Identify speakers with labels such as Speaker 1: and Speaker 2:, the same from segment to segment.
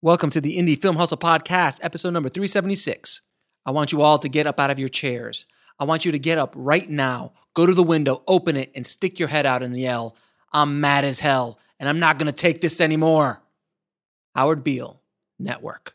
Speaker 1: Welcome to the Indie Film Hustle Podcast, episode number 376. I want you all to get up out of your chairs. I want you to get up right now, go to the window, open it, and stick your head out and yell, I'm mad as hell, and I'm not gonna take this anymore. Howard Beale, Network.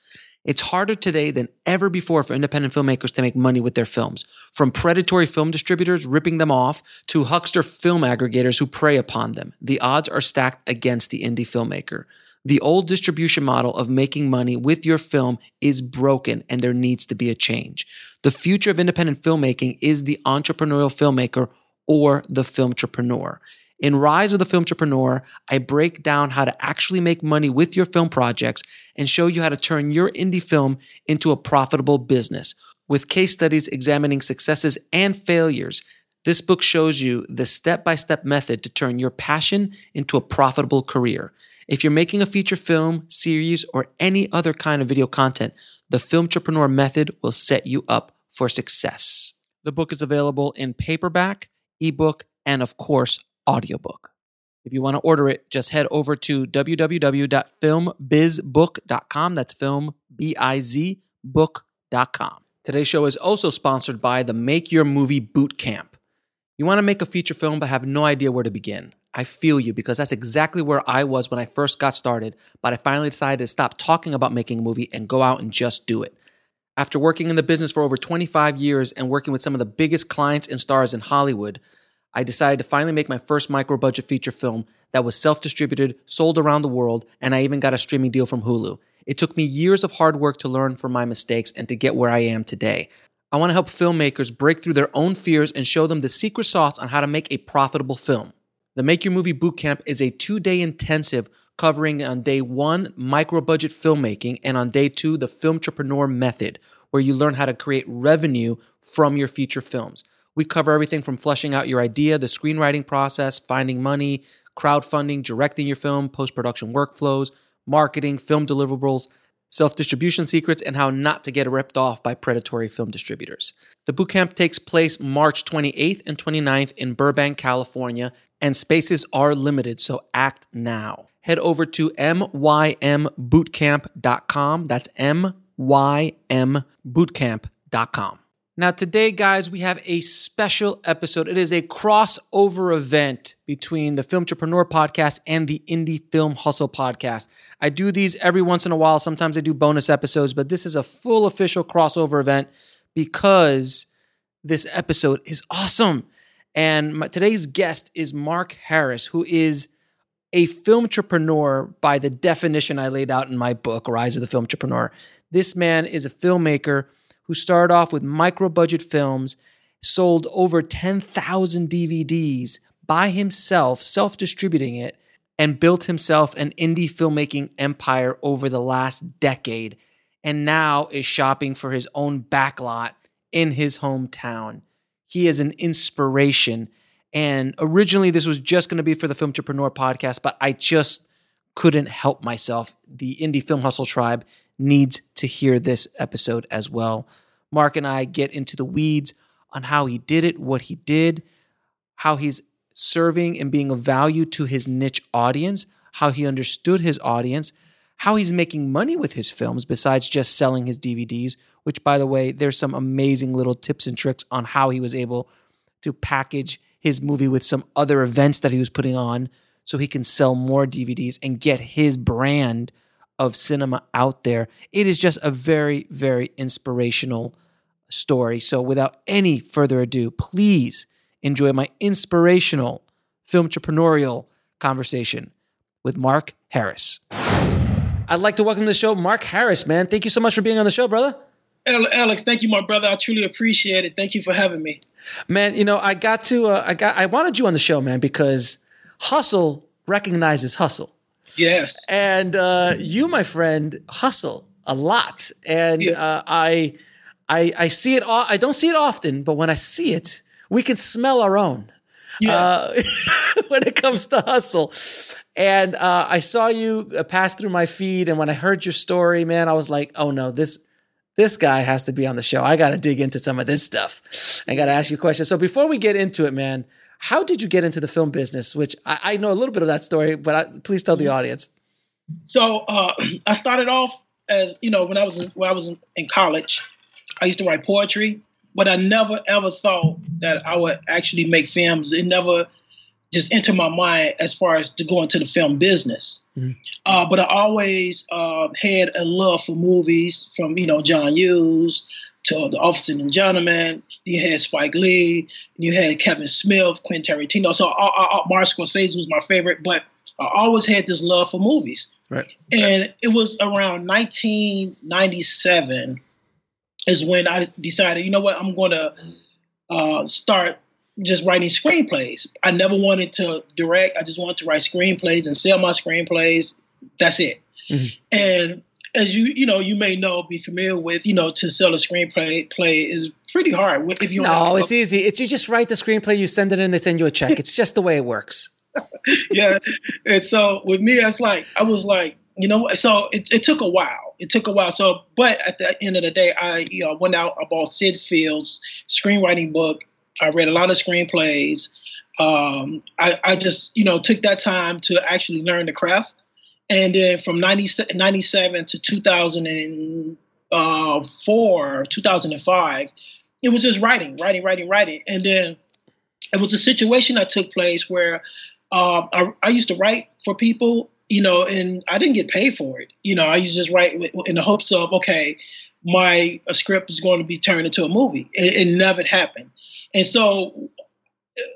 Speaker 1: It's harder today than ever before for independent filmmakers to make money with their films. From predatory film distributors ripping them off to huckster film aggregators who prey upon them, the odds are stacked against the indie filmmaker. The old distribution model of making money with your film is broken and there needs to be a change. The future of independent filmmaking is the entrepreneurial filmmaker or the film entrepreneur. In Rise of the Film Entrepreneur, I break down how to actually make money with your film projects and show you how to turn your indie film into a profitable business. With case studies examining successes and failures, this book shows you the step by step method to turn your passion into a profitable career. If you're making a feature film, series, or any other kind of video content, the Film Entrepreneur method will set you up for success. The book is available in paperback, ebook, and of course, audiobook. If you want to order it, just head over to www.filmbizbook.com. That's film, B I Z, book.com. Today's show is also sponsored by the Make Your Movie Boot Camp. You want to make a feature film but have no idea where to begin. I feel you because that's exactly where I was when I first got started, but I finally decided to stop talking about making a movie and go out and just do it. After working in the business for over 25 years and working with some of the biggest clients and stars in Hollywood, I decided to finally make my first micro budget feature film that was self distributed, sold around the world, and I even got a streaming deal from Hulu. It took me years of hard work to learn from my mistakes and to get where I am today. I want to help filmmakers break through their own fears and show them the secret sauce on how to make a profitable film. The Make Your Movie Bootcamp is a two day intensive covering on day one micro budget filmmaking and on day two the film entrepreneur method, where you learn how to create revenue from your feature films. We cover everything from fleshing out your idea, the screenwriting process, finding money, crowdfunding, directing your film, post production workflows, marketing, film deliverables, self distribution secrets, and how not to get ripped off by predatory film distributors. The bootcamp takes place March 28th and 29th in Burbank, California, and spaces are limited, so act now. Head over to mymbootcamp.com. That's mymbootcamp.com. Now, today, guys, we have a special episode. It is a crossover event between the Film Entrepreneur podcast and the Indie Film Hustle podcast. I do these every once in a while. Sometimes I do bonus episodes, but this is a full official crossover event because this episode is awesome. And my, today's guest is Mark Harris, who is a film entrepreneur by the definition I laid out in my book, Rise of the Film Entrepreneur. This man is a filmmaker who started off with micro budget films, sold over 10,000 DVDs by himself, self distributing it, and built himself an indie filmmaking empire over the last decade, and now is shopping for his own backlot in his hometown. He is an inspiration. And originally, this was just going to be for the Film Entrepreneur podcast, but I just couldn't help myself. The Indie Film Hustle tribe needs to hear this episode as well. Mark and I get into the weeds on how he did it, what he did, how he's serving and being of value to his niche audience, how he understood his audience, how he's making money with his films besides just selling his DVDs, which, by the way, there's some amazing little tips and tricks on how he was able to package his movie with some other events that he was putting on so he can sell more DVDs and get his brand of cinema out there. It is just a very, very inspirational story. So, without any further ado, please enjoy my inspirational film entrepreneurial conversation with Mark Harris. I'd like to welcome to the show Mark Harris, man. Thank you so much for being on the show, brother.
Speaker 2: Alex, thank you, my brother. I truly appreciate it. Thank you for having me.
Speaker 1: Man, you know, I got to, uh, I got, I wanted you on the show, man, because hustle recognizes hustle.
Speaker 2: Yes.
Speaker 1: And uh, you, my friend, hustle a lot, and uh, I, I, I see it. I don't see it often, but when I see it, we can smell our own. Yeah. Uh, when it comes to hustle. And uh, I saw you uh, pass through my feed, and when I heard your story, man, I was like, "Oh no, this this guy has to be on the show. I got to dig into some of this stuff. I got to ask you questions." So before we get into it, man, how did you get into the film business? Which I, I know a little bit of that story, but I, please tell the mm-hmm. audience.
Speaker 2: So uh, I started off as you know when I was in, when I was in, in college, I used to write poetry, but I never ever thought that I would actually make films. It never just entered my mind as far as to go into the film business. Mm-hmm. Uh, but I always uh, had a love for movies, from you know John Hughes to The Officer and Gentleman. You had Spike Lee, you had Kevin Smith, Quentin Tarantino. So uh, uh, uh, Martin Scorsese was my favorite, but I always had this love for movies.
Speaker 1: Right.
Speaker 2: And it was around 1997 is when I decided, you know what, I'm going to uh, start just writing screenplays. I never wanted to direct. I just wanted to write screenplays and sell my screenplays. That's it. Mm-hmm. And as you you know you may know be familiar with you know to sell a screenplay play is pretty hard. If you
Speaker 1: no it's easy. It's you just write the screenplay you send it in they send you a check. It's just the way it works.
Speaker 2: Yeah. And so with me it's like i was like you know so it, it took a while. It took a while. So but at the end of the day i you know went out i bought Syd Field's screenwriting book. I read a lot of screenplays. Um, I, I, just, you know, took that time to actually learn the craft. And then from 90, 97 to 2004, 2005, it was just writing, writing, writing, writing. And then it was a situation that took place where uh, I, I, used to write for people, you know, and I didn't get paid for it. You know, I used to just write in the hopes of, okay, my script is going to be turned into a movie. It, it never happened. And so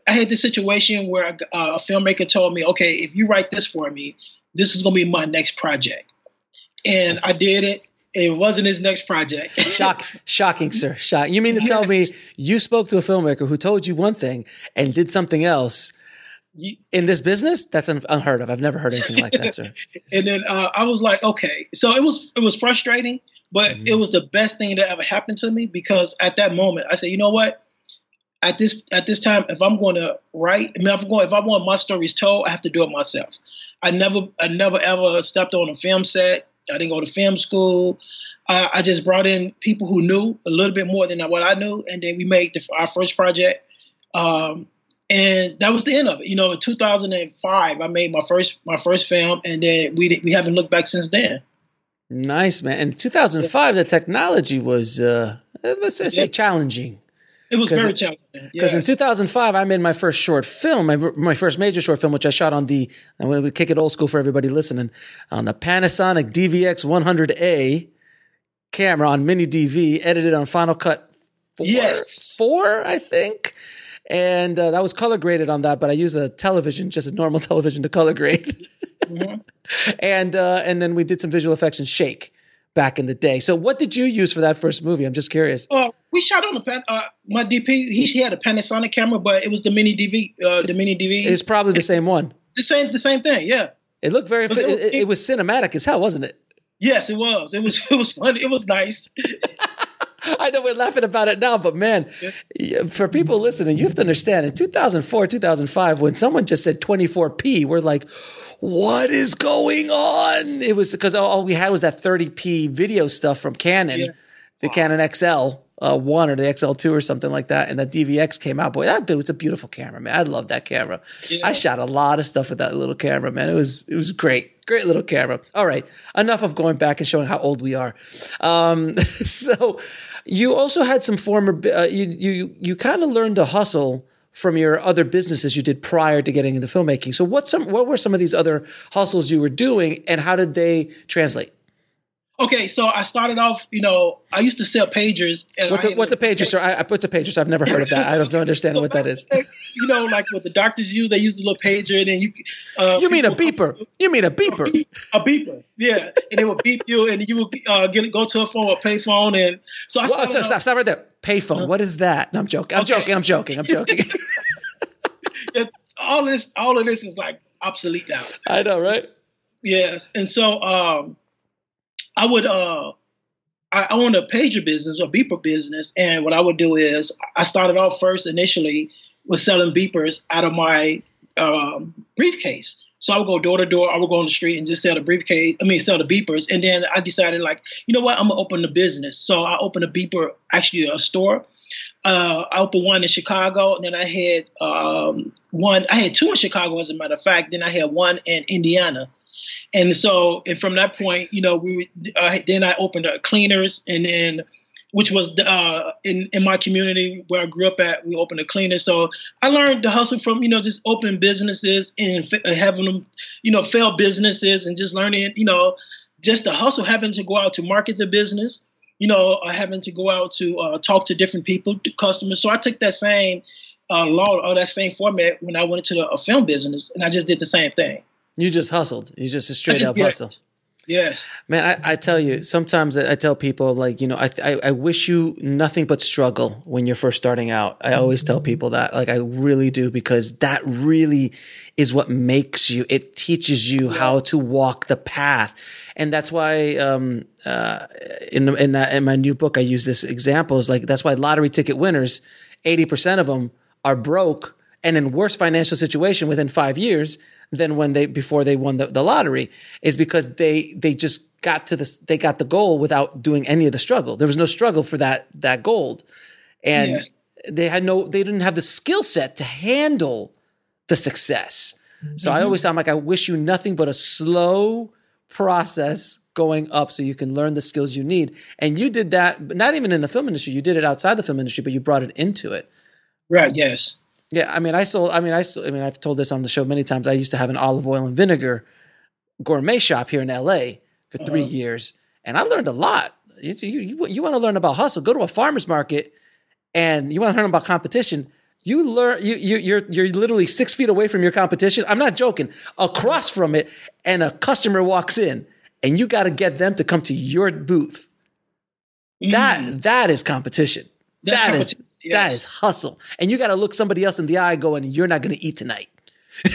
Speaker 2: I had this situation where a, a filmmaker told me, okay, if you write this for me, this is going to be my next project. And I did it. It wasn't his next project.
Speaker 1: Shock, shocking, sir. Shock. You mean to yes. tell me you spoke to a filmmaker who told you one thing and did something else in this business? That's unheard of. I've never heard anything like that, sir.
Speaker 2: and then uh, I was like, okay. So it was it was frustrating, but mm-hmm. it was the best thing that ever happened to me because at that moment I said, you know what? at this at this time, if I'm going to write, I mean, if I'm going, if I want my stories told, I have to do it myself. I never, I never ever stepped on a film set. I didn't go to film school. Uh, I just brought in people who knew a little bit more than what I knew, and then we made the, our first project. Um, and that was the end of it. You know, in 2005, I made my first my first film, and then we we haven't looked back since then.
Speaker 1: Nice man. In 2005, the technology was uh, let's say yep. challenging.
Speaker 2: It was very challenging.
Speaker 1: Because in 2005, I made my first short film, my, my first major short film, which I shot on the, I'm going to kick it old school for everybody listening, on the Panasonic DVX 100A camera on mini DV, edited on Final Cut 4,
Speaker 2: yes.
Speaker 1: 4 I think. And uh, that was color graded on that, but I used a television, just a normal television to color grade. mm-hmm. And uh, and then we did some visual effects in Shake back in the day. So, what did you use for that first movie? I'm just curious.
Speaker 2: Uh, we shot on a uh, my DP. He, he, had a Panasonic camera, but it was the mini DV. Uh, the mini DV.
Speaker 1: It's probably the same one.
Speaker 2: The same, the same thing. Yeah.
Speaker 1: It looked very. It, it, it, was cinematic as hell, wasn't it?
Speaker 2: Yes, it was. It was. It was fun. It was nice.
Speaker 1: I know we're laughing about it now, but man, for people listening, you have to understand in 2004, 2005, when someone just said 24p, we're like, what is going on? It was because all we had was that 30p video stuff from Canon, yeah. the wow. Canon XL uh, one or the XL2 or something like that, and the DVX came out. Boy, that was a beautiful camera, man. I love that camera. Yeah. I shot a lot of stuff with that little camera, man. It was it was great, great little camera. All right, enough of going back and showing how old we are. Um, so, you also had some former uh, you you you kind of learned to hustle from your other businesses you did prior to getting into filmmaking. So, what some what were some of these other hustles you were doing, and how did they translate?
Speaker 2: Okay, so I started off, you know, I used to sell pagers.
Speaker 1: what's a, what's a pager, sir? I, I put a pager, so I've never heard of that. I don't understand so what that is.
Speaker 2: You know, like what the doctors use, they use a little pager, and then you. Uh,
Speaker 1: you mean a beeper? You mean a beeper?
Speaker 2: A beeper, yeah. And it would beep you, and you would uh, get go to a phone a pay phone, and so I.
Speaker 1: Well, stop, stop right there. Payphone. Uh, what is that? No, I'm joking. I'm okay. joking. I'm joking. I'm joking.
Speaker 2: yeah, all this, all of this is like obsolete now.
Speaker 1: I know, right?
Speaker 2: Yes, and so. um I would uh I owned a pager business or beeper business, and what I would do is I started off first initially with selling beepers out of my um, briefcase. So I would go door to door. I would go on the street and just sell the briefcase. I mean, sell the beepers. And then I decided, like, you know what? I'm gonna open the business. So I opened a beeper, actually a store. Uh, I opened one in Chicago. And then I had um, one. I had two in Chicago, as a matter of fact. Then I had one in Indiana. And so, and from that point, you know, we uh, then I opened a cleaners, and then which was uh, in in my community where I grew up at. We opened a cleaner, so I learned to hustle from you know just opening businesses and f- uh, having them, you know, fail businesses, and just learning, you know, just the hustle, having to go out to market the business, you know, uh, having to go out to uh, talk to different people, to customers. So I took that same uh, law or that same format when I went into the, a film business, and I just did the same thing.
Speaker 1: You just hustled. You just a straight just, up
Speaker 2: yes.
Speaker 1: hustle.
Speaker 2: Yes.
Speaker 1: Man, I, I, tell you, sometimes I tell people like, you know, I, I, I wish you nothing but struggle when you're first starting out. I always tell people that, like, I really do, because that really is what makes you. It teaches you yes. how to walk the path. And that's why, um, uh, in, in, in my new book, I use this example is like, that's why lottery ticket winners, 80% of them are broke and in worse financial situation within five years than when they before they won the, the lottery is because they they just got to this they got the goal without doing any of the struggle. There was no struggle for that that gold, and yes. they had no they didn't have the skill set to handle the success. So mm-hmm. I always sound like I wish you nothing but a slow process going up so you can learn the skills you need. And you did that, not even in the film industry, you did it outside the film industry, but you brought it into it.
Speaker 2: Right, yes.
Speaker 1: Yeah, I mean, I sold. I mean, I. Sold, I mean, I've told this on the show many times. I used to have an olive oil and vinegar gourmet shop here in L.A. for 3 uh-huh. years, and I learned a lot. You, you, you want to learn about hustle? Go to a farmer's market, and you want to learn about competition. You learn. You you you're you're literally six feet away from your competition. I'm not joking. Across from it, and a customer walks in, and you got to get them to come to your booth. Mm. That that is competition. That's that competition. is Yes. That is hustle. And you got to look somebody else in the eye going, you're not going to eat tonight.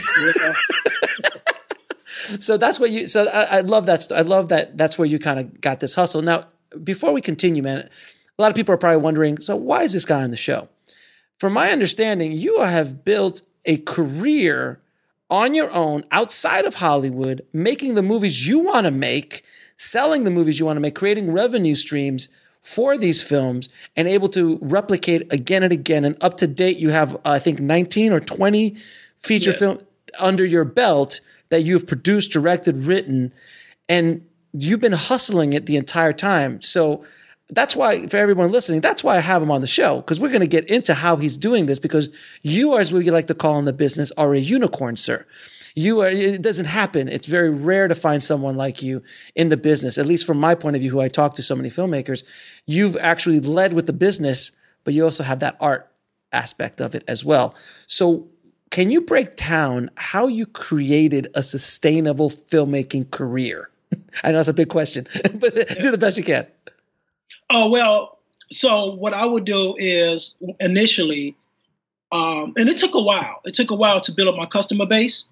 Speaker 1: so that's what you, so I, I love that. I love that. That's where you kind of got this hustle. Now, before we continue, man, a lot of people are probably wondering, so why is this guy on the show? From my understanding, you have built a career on your own outside of Hollywood, making the movies you want to make, selling the movies you want to make, creating revenue streams for these films and able to replicate again and again. And up to date, you have, uh, I think, 19 or 20 feature film under your belt that you've produced, directed, written, and you've been hustling it the entire time. So that's why, for everyone listening, that's why I have him on the show because we're going to get into how he's doing this because you, as we like to call in the business, are a unicorn, sir you are, it doesn't happen. It's very rare to find someone like you in the business, at least from my point of view, who I talk to so many filmmakers. You've actually led with the business, but you also have that art aspect of it as well. So, can you break down how you created a sustainable filmmaking career? I know it's a big question, but do the best you can.
Speaker 2: Oh, well, so what I would do is initially, um, and it took a while. It took a while to build up my customer base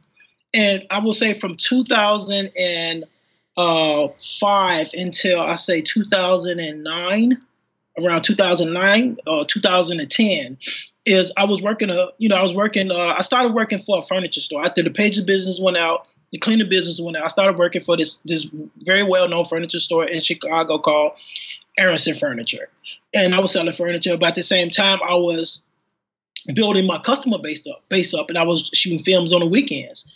Speaker 2: and I will say from 2005 until I say 2009 around 2009 or 2010 is I was working a you know I was working uh, I started working for a furniture store. After the page of business went out the cleaner business went out I started working for this this very well known furniture store in Chicago called Aronson Furniture. And I was selling furniture but at the same time I was building my customer base up base up and I was shooting films on the weekends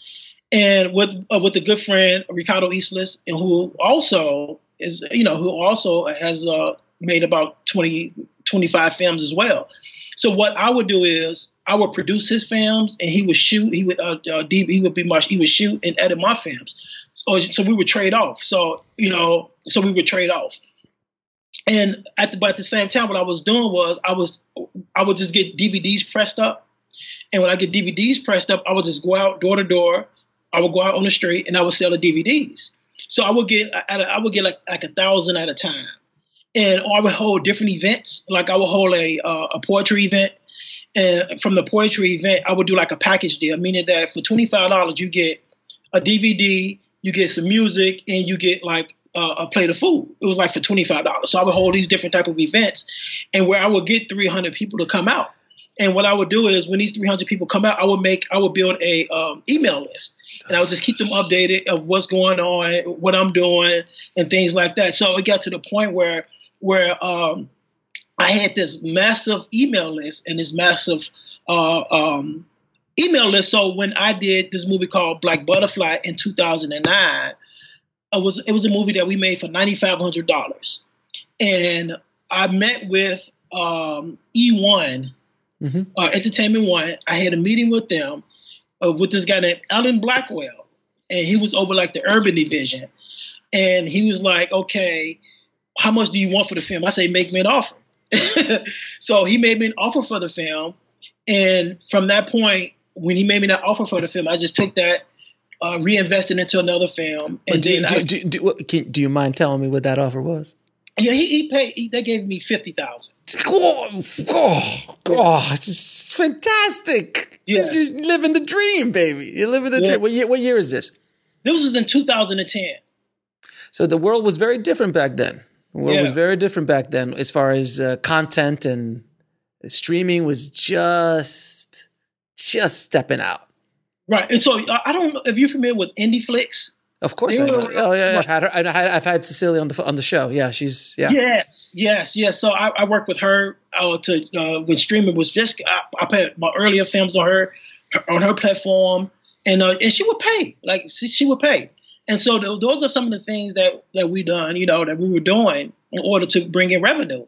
Speaker 2: and with uh, with a good friend Ricardo Islas and who also is you know who also has uh, made about 20 25 films as well so what I would do is I would produce his films, and he would shoot. He would uh, uh, he would be my he would shoot and edit my films. So, so we would trade off. So you know, so we would trade off. And at the but at the same time, what I was doing was I was I would just get DVDs pressed up, and when I get DVDs pressed up, I would just go out door to door. I would go out on the street and I would sell the DVDs. So I would get I would get like like a thousand at a time and or I would hold different events. Like I would hold a uh, a poetry event, and from the poetry event, I would do like a package deal, meaning that for twenty five dollars you get a DVD, you get some music, and you get like uh, a plate of food. It was like for twenty five dollars. So I would hold these different type of events, and where I would get three hundred people to come out. And what I would do is when these 300 people come out, I would make, I would build a um, email list, and I would just keep them updated of what's going on, what I'm doing, and things like that. So it got to the point where where um, I had this massive email list and this massive uh, um, email list. So when I did this movie called Black Butterfly in 2009, it was it was a movie that we made for ninety five hundred dollars, and I met with um, E1 mm-hmm. uh, Entertainment One. I had a meeting with them uh, with this guy named Alan Blackwell, and he was over like the urban division, and he was like, okay how much do you want for the film? I say, make me an offer. so he made me an offer for the film. And from that point, when he made me that offer for the film, I just took that, uh, reinvested into another film. And
Speaker 1: do,
Speaker 2: then
Speaker 1: do,
Speaker 2: I,
Speaker 1: do, do, can, do you mind telling me what that offer was?
Speaker 2: Yeah, he, he paid. He, they gave me fifty thousand.
Speaker 1: Oh, oh, oh, it's just fantastic!
Speaker 2: Yeah.
Speaker 1: You're living the dream, baby. You're living the
Speaker 2: Yeah.
Speaker 1: dream. What year? What year is this?
Speaker 2: This was in 2010.
Speaker 1: So the world was very different back then. The world was very different back then as far as uh, content and streaming was just just stepping out.
Speaker 2: Right. And so I I don't know if you're familiar with IndieFlix.
Speaker 1: Of course, I know. Oh yeah, yeah, I've had her. I've had, Cecilia on the on the show. Yeah, she's yeah.
Speaker 2: Yes, yes, yes. So I, I worked with her uh, to uh, when streaming was just I, I put my earlier films on her on her platform, and uh, and she would pay like she, she would pay. And so th- those are some of the things that that we done, you know, that we were doing in order to bring in revenue.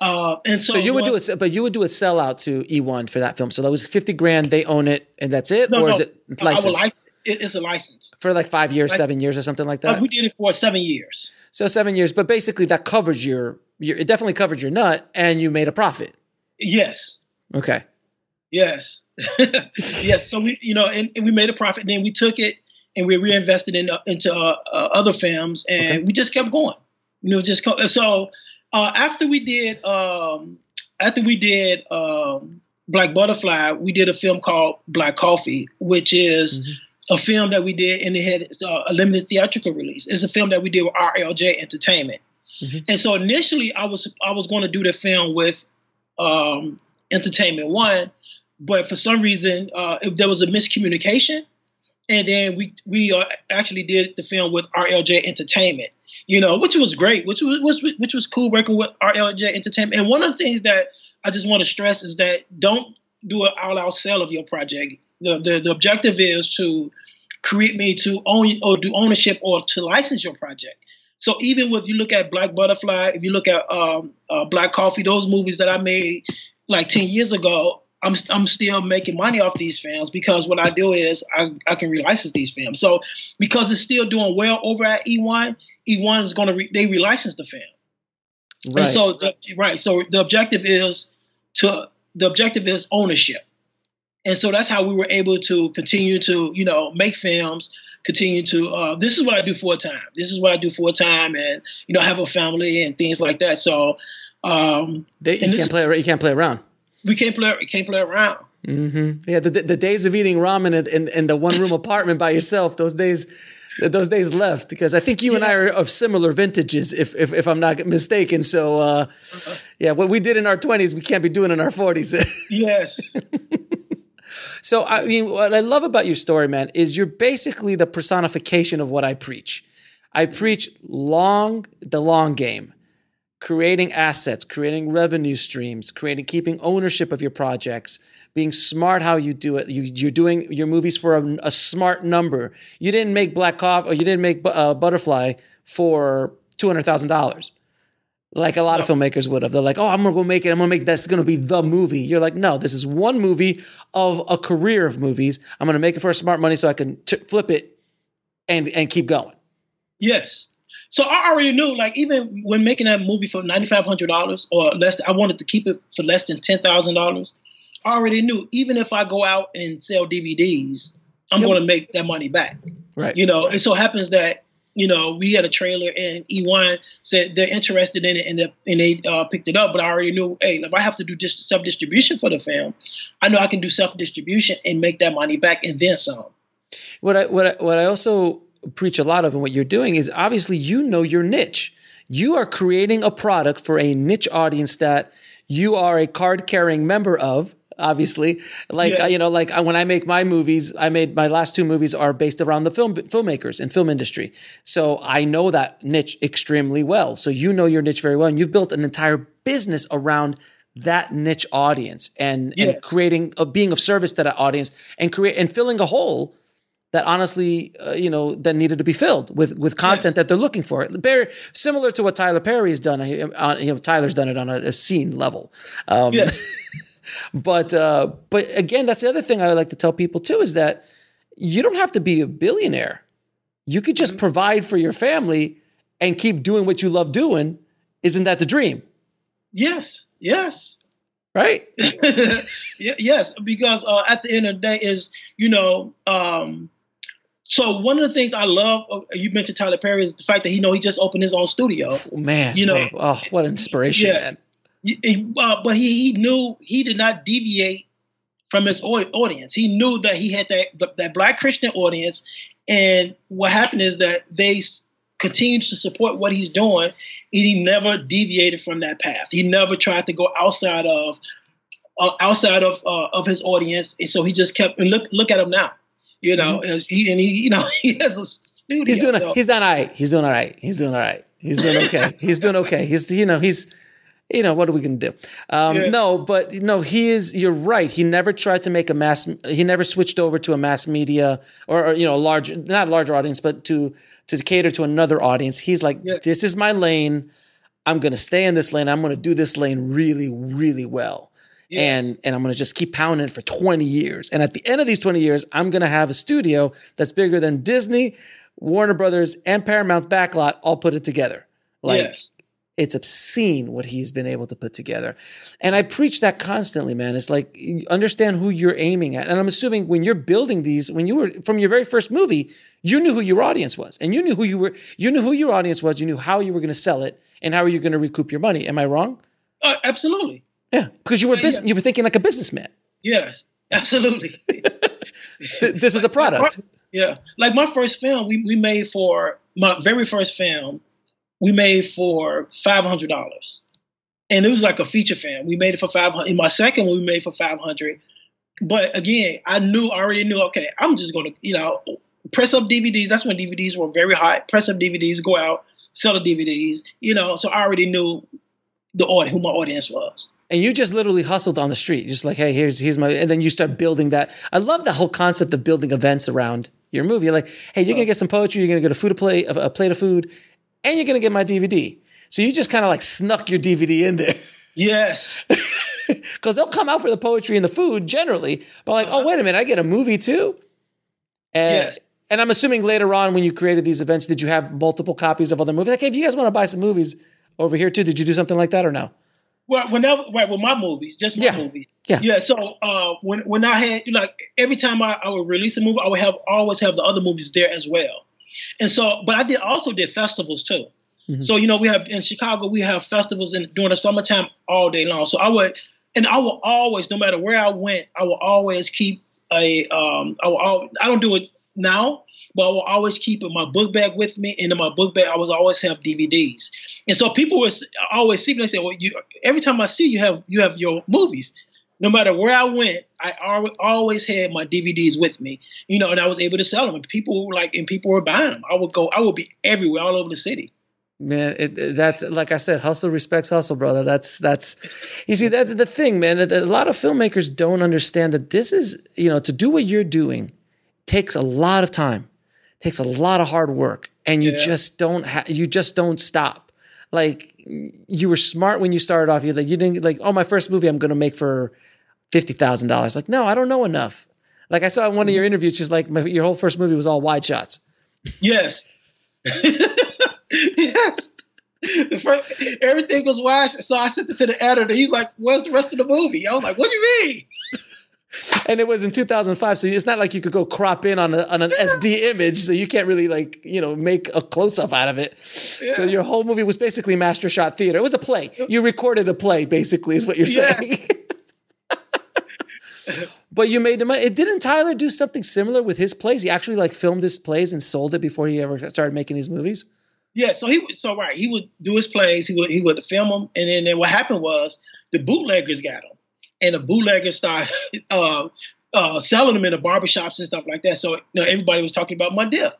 Speaker 2: Uh, and so,
Speaker 1: So you would do
Speaker 2: once-
Speaker 1: it, but you would do a sellout to E1 for that film. So that was fifty grand. They own it, and that's it,
Speaker 2: No,
Speaker 1: or is
Speaker 2: no,
Speaker 1: it
Speaker 2: our
Speaker 1: licensed
Speaker 2: license- it- it's a license.
Speaker 1: for like five years, seven years, or something like
Speaker 2: Uh,
Speaker 1: that?
Speaker 2: we did it for seven years.
Speaker 1: So seven years, but basically that covers your, your. It definitely covered your nut, and you made a profit.
Speaker 2: Yes,
Speaker 1: Okay.
Speaker 2: Yes, yes. So we, you know, and, and we made a profit. And then we took it and we reinvested in uh, into uh, uh, other films, and
Speaker 1: Okay.
Speaker 2: we just kept going. You know, just co- so uh, after we did um, after we did um, Black Butterfly, we did a film called Black Coffee, which is a film that we did, and it had uh, a limited theatrical release. It's a film that we did with RLJ Entertainment. And so initially, I was I was going to do the film with um, Entertainment One, but for some reason, uh, if there was a miscommunication, and then we we uh, actually did the film with RLJ Entertainment, you know, which was great, which was, was which was cool working with RLJ Entertainment. And one of the things that I just want to stress is that don't do an all-out sale of your project. The, the the objective is to create me to own or do ownership or to license your project. So even if you look at Black Butterfly, if you look at um, uh, Black Coffee, those movies that I made like ten years ago, I'm I'm still making money off these films because what I do is I, I can relicense these films. So because it's still doing well over at E1, E1 is going to re, they relicense the film.
Speaker 1: Right.
Speaker 2: And so the, right, so the objective is to the objective is ownership. And so that's how we were able to continue to, you know, make films, continue to uh, this is what I do full time. This is what I do full time and you know, have a family and things like that. So um
Speaker 1: They, you can't play. You can't play around.
Speaker 2: we can't play we can't play around.
Speaker 1: Mm-hmm. Yeah, the, the days of eating ramen in, in, in the one room apartment by yourself, those days, those days left because I think you yeah. and I are of similar vintages, if if, if I'm not mistaken. So, uh, yeah, what we did in our 20s, we can't be doing in our 40s.
Speaker 2: yes.
Speaker 1: So, I mean, what I love about your story, man, is you're basically the personification of what I preach. I preach long, the long game, creating assets, creating revenue streams, creating, keeping ownership of your projects being smart how you do it. You, are doing your movies for a, a, smart number. You didn't make Black Coffee or you didn't make uh, Butterfly for two hundred thousand dollars, like a lot no. of filmmakers would have. They're like, "Oh, I'm gonna go make it. I'm gonna make that's gonna be the movie." You're like, "No, this is one movie of a career of movies. I'm gonna make it for smart money so I can t- flip it and and keep going."
Speaker 2: Yes. So I already knew, like, even when making that movie for ninety five hundred dollars or less, I wanted to keep it for less than ten thousand dollars already knew even if I go out and sell DVDs, I'm yep. going to make that money back.
Speaker 1: Right.
Speaker 2: You know, it so happens that you know we had a trailer and E1 said they're interested in it and they and they uh, picked it up. But I already knew, hey, if I have to do just self distribution for the film, I know I can do self distribution and make that money back and then some.
Speaker 1: What I what I, what I also preach a lot of and what you're doing is obviously you know your niche. You are creating a product for a niche audience that you are a card carrying member of obviously. Like uh, you know, like when I make my movies, I made my last two movies are based around the film filmmakers and film industry. So I know that niche extremely well. So you know your niche very well, and you've built an entire business around that niche audience and yeah. and creating a uh, being of service to that audience and create and filling a hole that honestly, uh, you know, that needed to be filled with with content yes. that they're looking for. Very similar to what Tyler Perry has done. Uh, you know, Tyler's done it on a, a scene level. Um, yeah. but uh, but again, that's the other thing I like to tell people too is that you don't have to be a billionaire. You could just mm-hmm. provide for your family and keep doing what you love doing. Isn't that the dream?
Speaker 2: Yes. Yes.
Speaker 1: Right.
Speaker 2: yes, because uh, at the end of the day, is you know. Um, so one of the things I love, uh, you mentioned Tyler Perry, is the fact that he know he just opened his own studio.
Speaker 1: Man, you know, man. oh, what inspiration! Yes. Man
Speaker 2: uh, but he, he knew he did not deviate from his audience. He knew that he had that that black Christian audience, and what happened is that they continued to support what he's doing, and he never deviated from that path. He never tried to go outside of uh, outside of uh, of his audience, and so he just kept. And look look at him now, you know, mm-hmm. as he and he you know he has a studio.
Speaker 1: He's doing so. he's done all right. He's doing all right. He's doing all right. He's doing okay. he's doing okay. He's you know he's you know what are we going to do? Um, yeah. no but no he is you're right. He never tried to make a mass he never switched over to a mass media or, or you know a large not a larger audience but to to cater to another audience. He's like yeah. this is my lane. I'm going to stay in this lane. I'm going to do this lane really really well. Yes. and and i'm going to just keep pounding it for 20 years. And at the end of these 20 years i'm going to have a studio that's bigger than disney warner brothers and paramount's backlot all put it together. Like yes it's obscene what he's been able to put together. And I preach that constantly, man. It's like understand who you're aiming at. And I'm assuming when you're building these, when you were from your very first movie, you knew who your audience was. And you knew who you were you knew who your audience was, you knew how you were going to sell it and how are you going to recoup your money. Am I wrong?
Speaker 2: Uh, absolutely.
Speaker 1: Yeah, because you were yeah, you were thinking like a businessman.
Speaker 2: Yes, absolutely.
Speaker 1: this is a product.
Speaker 2: Yeah. Like my first film we, we made for my very first film we made for five hundred dollars, and it was like a feature film. We made it for five hundred. In my second one, we made for five hundred. But again, I knew I already knew. Okay, I'm just gonna you know press up DVDs. That's when DVDs were very hot. Press up DVDs, go out, sell the DVDs. You know, so I already knew the audience, who my audience was.
Speaker 1: And you just literally hustled on the street, just like, hey, here's here's my, and then you start building that. I love the whole concept of building events around your movie. You're like, hey, you're gonna get some poetry, you're gonna get a food a plate, a plate of food, and you're going to get my DVD. So you just kind of like snuck your DVD in there.
Speaker 2: Yes.
Speaker 1: Because they'll come out for the poetry and the food generally, but like, uh-huh. oh, wait a minute, I get a movie too? And, yes. And I'm assuming later on when you created these events, did you have multiple copies of other movies? Like, hey, if you guys want to buy some movies over here too, did you do something like that or no?
Speaker 2: Well, whenever, right, with my movies, just my
Speaker 1: yeah.
Speaker 2: movies.
Speaker 1: Yeah.
Speaker 2: Yeah. So uh, when when I had like every time I, I would release a movie, I would have always have the other movies there as well. And so, but I did also did festivals too. Mm-hmm. So you know, we have in Chicago, we have festivals in, during the summertime all day long. So I would, and I will always, no matter where I went, I will always keep a. Um, I will. I don't do it now, but I will always keep in my book bag with me, and in my book bag I was always have DVDs. And so people were always see me. They say, "Well, you every time I see you have you have your movies." No matter where I went, I always had my DVDs with me, you know, and I was able to sell them. And people were like, and people were buying them. I would go, I would be everywhere, all over the city.
Speaker 1: Man, it, that's like I said, hustle respects hustle, brother. That's that's you see that's the thing, man. That A lot of filmmakers don't understand that this is you know to do what you're doing takes a lot of time, takes a lot of hard work, and you yeah. just don't ha- you just don't stop. Like you were smart when you started off. You like you didn't like oh my first movie I'm gonna make for fifty thousand dollars. Like no, I don't know enough. Like I saw in one of your mm-hmm. interviews, she's like my, your whole first movie was all wide shots.
Speaker 2: Yes. yes. First, everything was washed. So I sent it to the editor. He's like, "Where's the rest of the movie?" I was like, "What do you mean?"
Speaker 1: and it was in 2005, so it's not like you could go crop in on, a, on an SD image, so you can't really like you know make a close up out of it. Yeah. So your whole movie was basically master shot theater. It was a play. You recorded a play, basically, is what you're saying. But you made the money. It didn't Tyler do something similar with his plays? He actually like filmed his plays and sold it before he ever started making his movies.
Speaker 2: Yeah, so he so right, he would do his plays, he would he would film them, and then, then what happened was the bootleggers got him, and the bootleggers started uh, uh, selling them in the barbershops and stuff like that. So you know, everybody was talking about dip,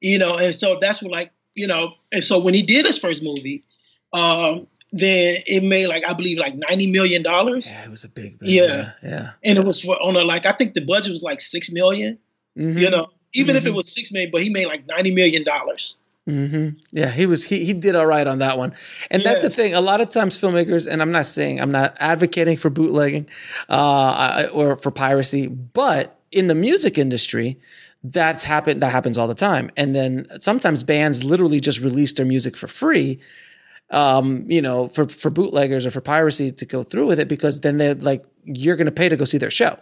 Speaker 2: you know, and so that's what like you know, and so when he did his first movie, um, then it made like I believe like ninety million dollars.
Speaker 1: Yeah, it was a big,
Speaker 2: yeah, yeah, and it was for on a like I think the budget was like six million, mm-hmm. You know, even mm-hmm. if it mm-hmm. was six million, but he made like ninety million dollars.
Speaker 1: Mm-hmm. Yeah, he was he he did all right on that one, and yes. that's the thing. A lot of times, filmmakers, and I'm not saying I'm not advocating for bootlegging uh, or for piracy, but in the music industry, that's happened. That happens all the time, and then sometimes bands literally just release their music for free. Um, you know, for for bootleggers or for piracy to go through with it because then they're like, you're going to pay to go see their show,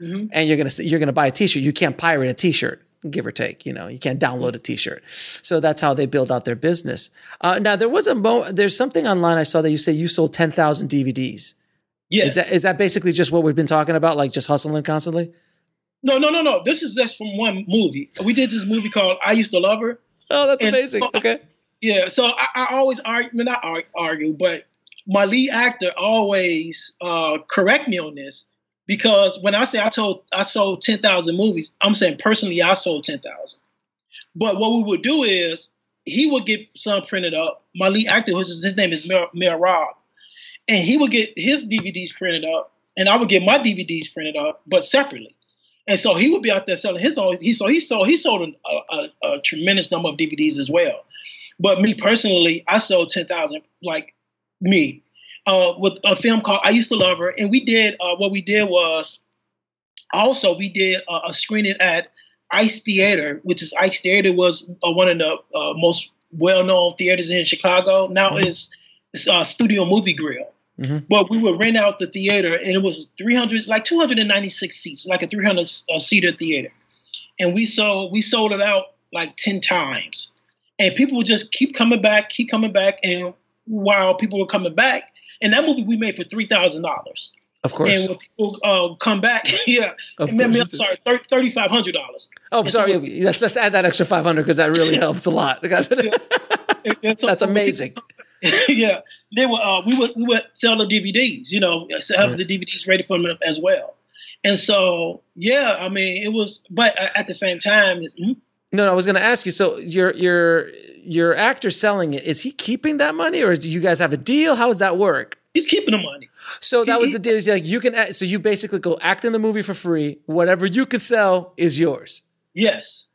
Speaker 1: mm-hmm. and you're gonna you're gonna buy a T-shirt. You can't pirate a T-shirt give or take. You know, you can't download a T-shirt. So that's how they build out their business. Uh, now there was a mo- there's something online I saw that you say you sold ten thousand DVDs.
Speaker 2: Yes.
Speaker 1: Is that is that basically just what we've been talking about, like just hustling constantly?
Speaker 2: No, no, no, no. This is just from one movie. We did this movie called "I Used to Love Her."
Speaker 1: Oh, that's amazing. Okay.
Speaker 2: Yeah. So I, I always argue, not argue, but my lead actor always uh, correct me on this because when I say I told I sold ten thousand movies, I'm saying personally I sold ten thousand. But what we would do is he would get some printed up. My lead actor, his, his name is Mayor Rob, and he would get his DVDs printed up, and I would get my DVDs printed up, but separately. And so he would be out there selling his own. He so he sold he sold a, a, a tremendous number of DVDs as well. But me personally, I sold ten thousand. Like me, uh, with a film called I Used to Love Her, and we did uh, what we did was also we did uh, a screening at Ice Theater, which is Ice Theater was uh, one of the uh, most well-known theaters in Chicago. Now mm-hmm. is it's uh, Studio Movie Grill. Mm-hmm. But we would rent out the theater, and it was 300, like 296 seats, like a 300 seater theater. And we sold we sold it out like 10 times, and people would just keep coming back, keep coming back, and while people were coming back, and that movie we made for three thousand dollars.
Speaker 1: Of course.
Speaker 2: And when people uh, come back, yeah, of course. I'm sorry, thirty five hundred dollars.
Speaker 1: Oh, and sorry. So, let's, let's add that extra five hundred because that really helps a lot. yeah. so, That's amazing.
Speaker 2: yeah, they were. Uh, we would we would sell the DVDs. You know, have right. the DVDs ready for them as well. And so, yeah, I mean, it was. But at the same time?
Speaker 1: No, no, I was going to ask you. So your your your actor selling it is he keeping that money, or do you guys have a deal? How does that work?
Speaker 2: He's keeping the money.
Speaker 1: So that he, was the deal. Like you can, act, so you basically go act in the movie for free. Whatever you could sell is yours.
Speaker 2: Yes.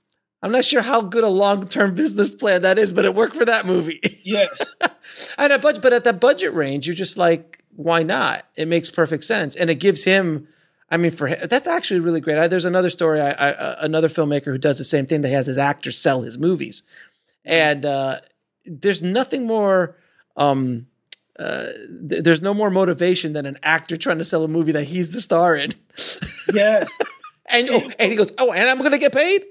Speaker 1: I'm not sure how good a long term business plan that is, but it worked for that movie.
Speaker 2: Yes.
Speaker 1: and a budget, but at that budget range, you're just like, why not? It makes perfect sense, and it gives him. I mean, for him, that's actually really great. I, there's another story. I, I, uh, another filmmaker who does the same thing. That has his actors sell his movies, and uh, there's nothing more. Um, uh, th- there's no more motivation than an actor trying to sell a movie that he's the star in.
Speaker 2: Yes.
Speaker 1: and oh, and he goes, oh, and I'm gonna get paid.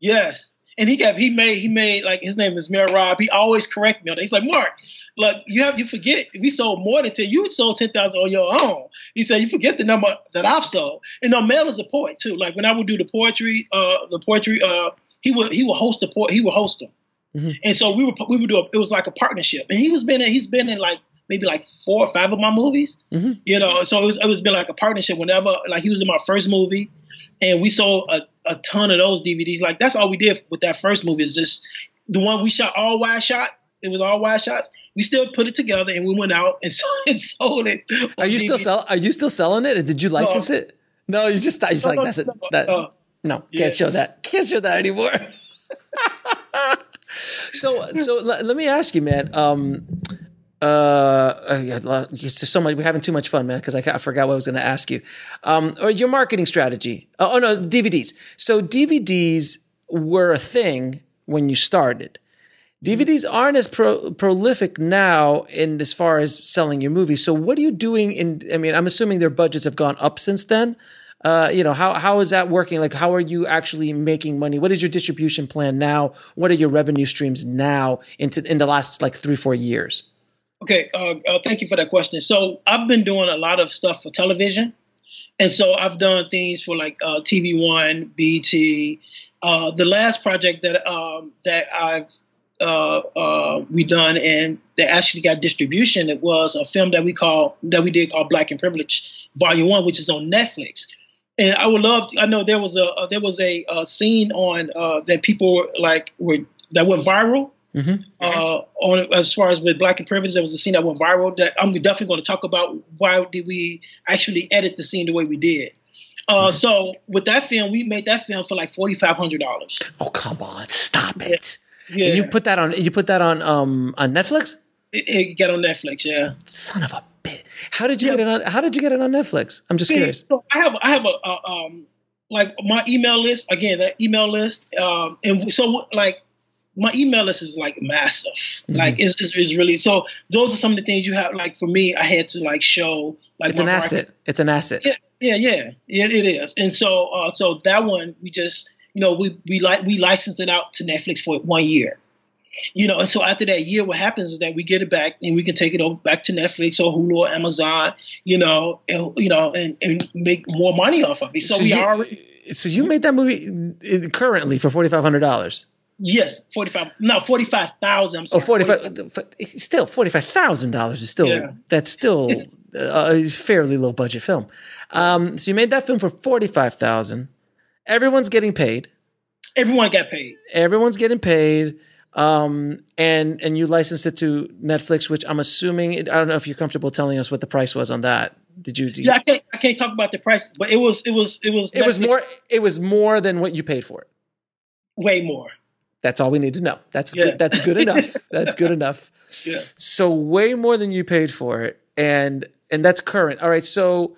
Speaker 2: Yes. And he got he made he made like his name is Mayor Rob. He always correct me on that. He's like Mark, look, you have you forget we sold more than ten. You sold ten thousand on your own. He said you forget the number that I've sold. And no, mail is a poet too. Like when I would do the poetry, uh, the poetry uh he would he would host the port. He would host them, mm-hmm. and so we were we would do a, it was like a partnership. And he was been in, he's been in like maybe like four or five of my movies, mm-hmm. you know. So it was it was been like a partnership. Whenever like he was in my first movie, and we sold a, a ton of those DVDs. Like that's all we did with that first movie is just the one we shot all wide shot. It was all wide shots. We still put it together and we went out and, and sold it.
Speaker 1: Are you DVD. still sell? Are you still selling it? Or did you license no. it? No, you just, no, like no, that's it. That, uh, no, can't show that. Can't show that anymore. so, so let, let, me ask you, man. Um, uh, uh so much. We're having too much fun, man. Because I, I, forgot what I was going to ask you. Um, or your marketing strategy. Oh, oh no, DVDs. So DVDs were a thing when you started. DVDs aren't as pro- prolific now in as far as selling your movies. So what are you doing in I mean, I'm assuming their budgets have gone up since then. Uh, you know, how how is that working? Like how are you actually making money? What is your distribution plan now? What are your revenue streams now into in the last like 3 4 years?
Speaker 2: Okay, uh, uh, thank you for that question. So I've been doing a lot of stuff for television, and so I've done things for like uh, TV One, BET. Uh, the last project that um, that I've uh, uh, we done and that actually got distribution. It was a film that we call that we did called Black and Privilege Volume One, which is on Netflix. And I would love. To, I know there was a uh, there was a, a scene on uh, that people were, like were that went viral. Mm-hmm. Uh, on as far as with Black and Privilege, there was a scene that went viral that I'm definitely going to talk about. Why did we actually edit the scene the way we did? Uh, mm-hmm. So with that film, we made that film for like forty five hundred dollars.
Speaker 1: Oh come on, stop it! Yeah. And you put that on you put that on um on Netflix?
Speaker 2: It, it get on Netflix, yeah.
Speaker 1: Son of a bit. How did you yeah. get it on how did you get it on Netflix? I'm just curious.
Speaker 2: So I have I have a, a um like my email list again that email list um and so like my email list is like massive mm-hmm. like it's, it's, it's, really so those are some of the things you have like for me i had to like show like
Speaker 1: it's an asset it's an asset
Speaker 2: yeah yeah yeah, yeah it is and so uh so that one we just you know, we we like we license it out to Netflix for one year. You know, and so after that year, what happens is that we get it back and we can take it over back to Netflix or Hulu or Amazon, you know, and, you know, and, and make more money off of it. So, so we you, already.
Speaker 1: So you made that movie currently for forty five hundred dollars.
Speaker 2: Yes, forty five. No, forty five thousand. I'm sorry.
Speaker 1: Oh, 45, Still, forty five thousand dollars is still yeah. that's still a fairly low budget film. Um, so you made that film for forty five thousand everyone's getting paid.
Speaker 2: Everyone got paid.
Speaker 1: Everyone's getting paid. Um, and and you licensed it to Netflix, which I'm assuming. I don't know if you're comfortable telling us what the price was on that. Did you? Did
Speaker 2: yeah, I can't. I can't talk about the price, but it was. It was. It was.
Speaker 1: It Netflix. was more. It was more than what you paid for it.
Speaker 2: Way more.
Speaker 1: That's all we need to know. That's yeah. good. That's good enough. That's good enough. Yeah. So way more than you paid for it, and and that's current. All right. So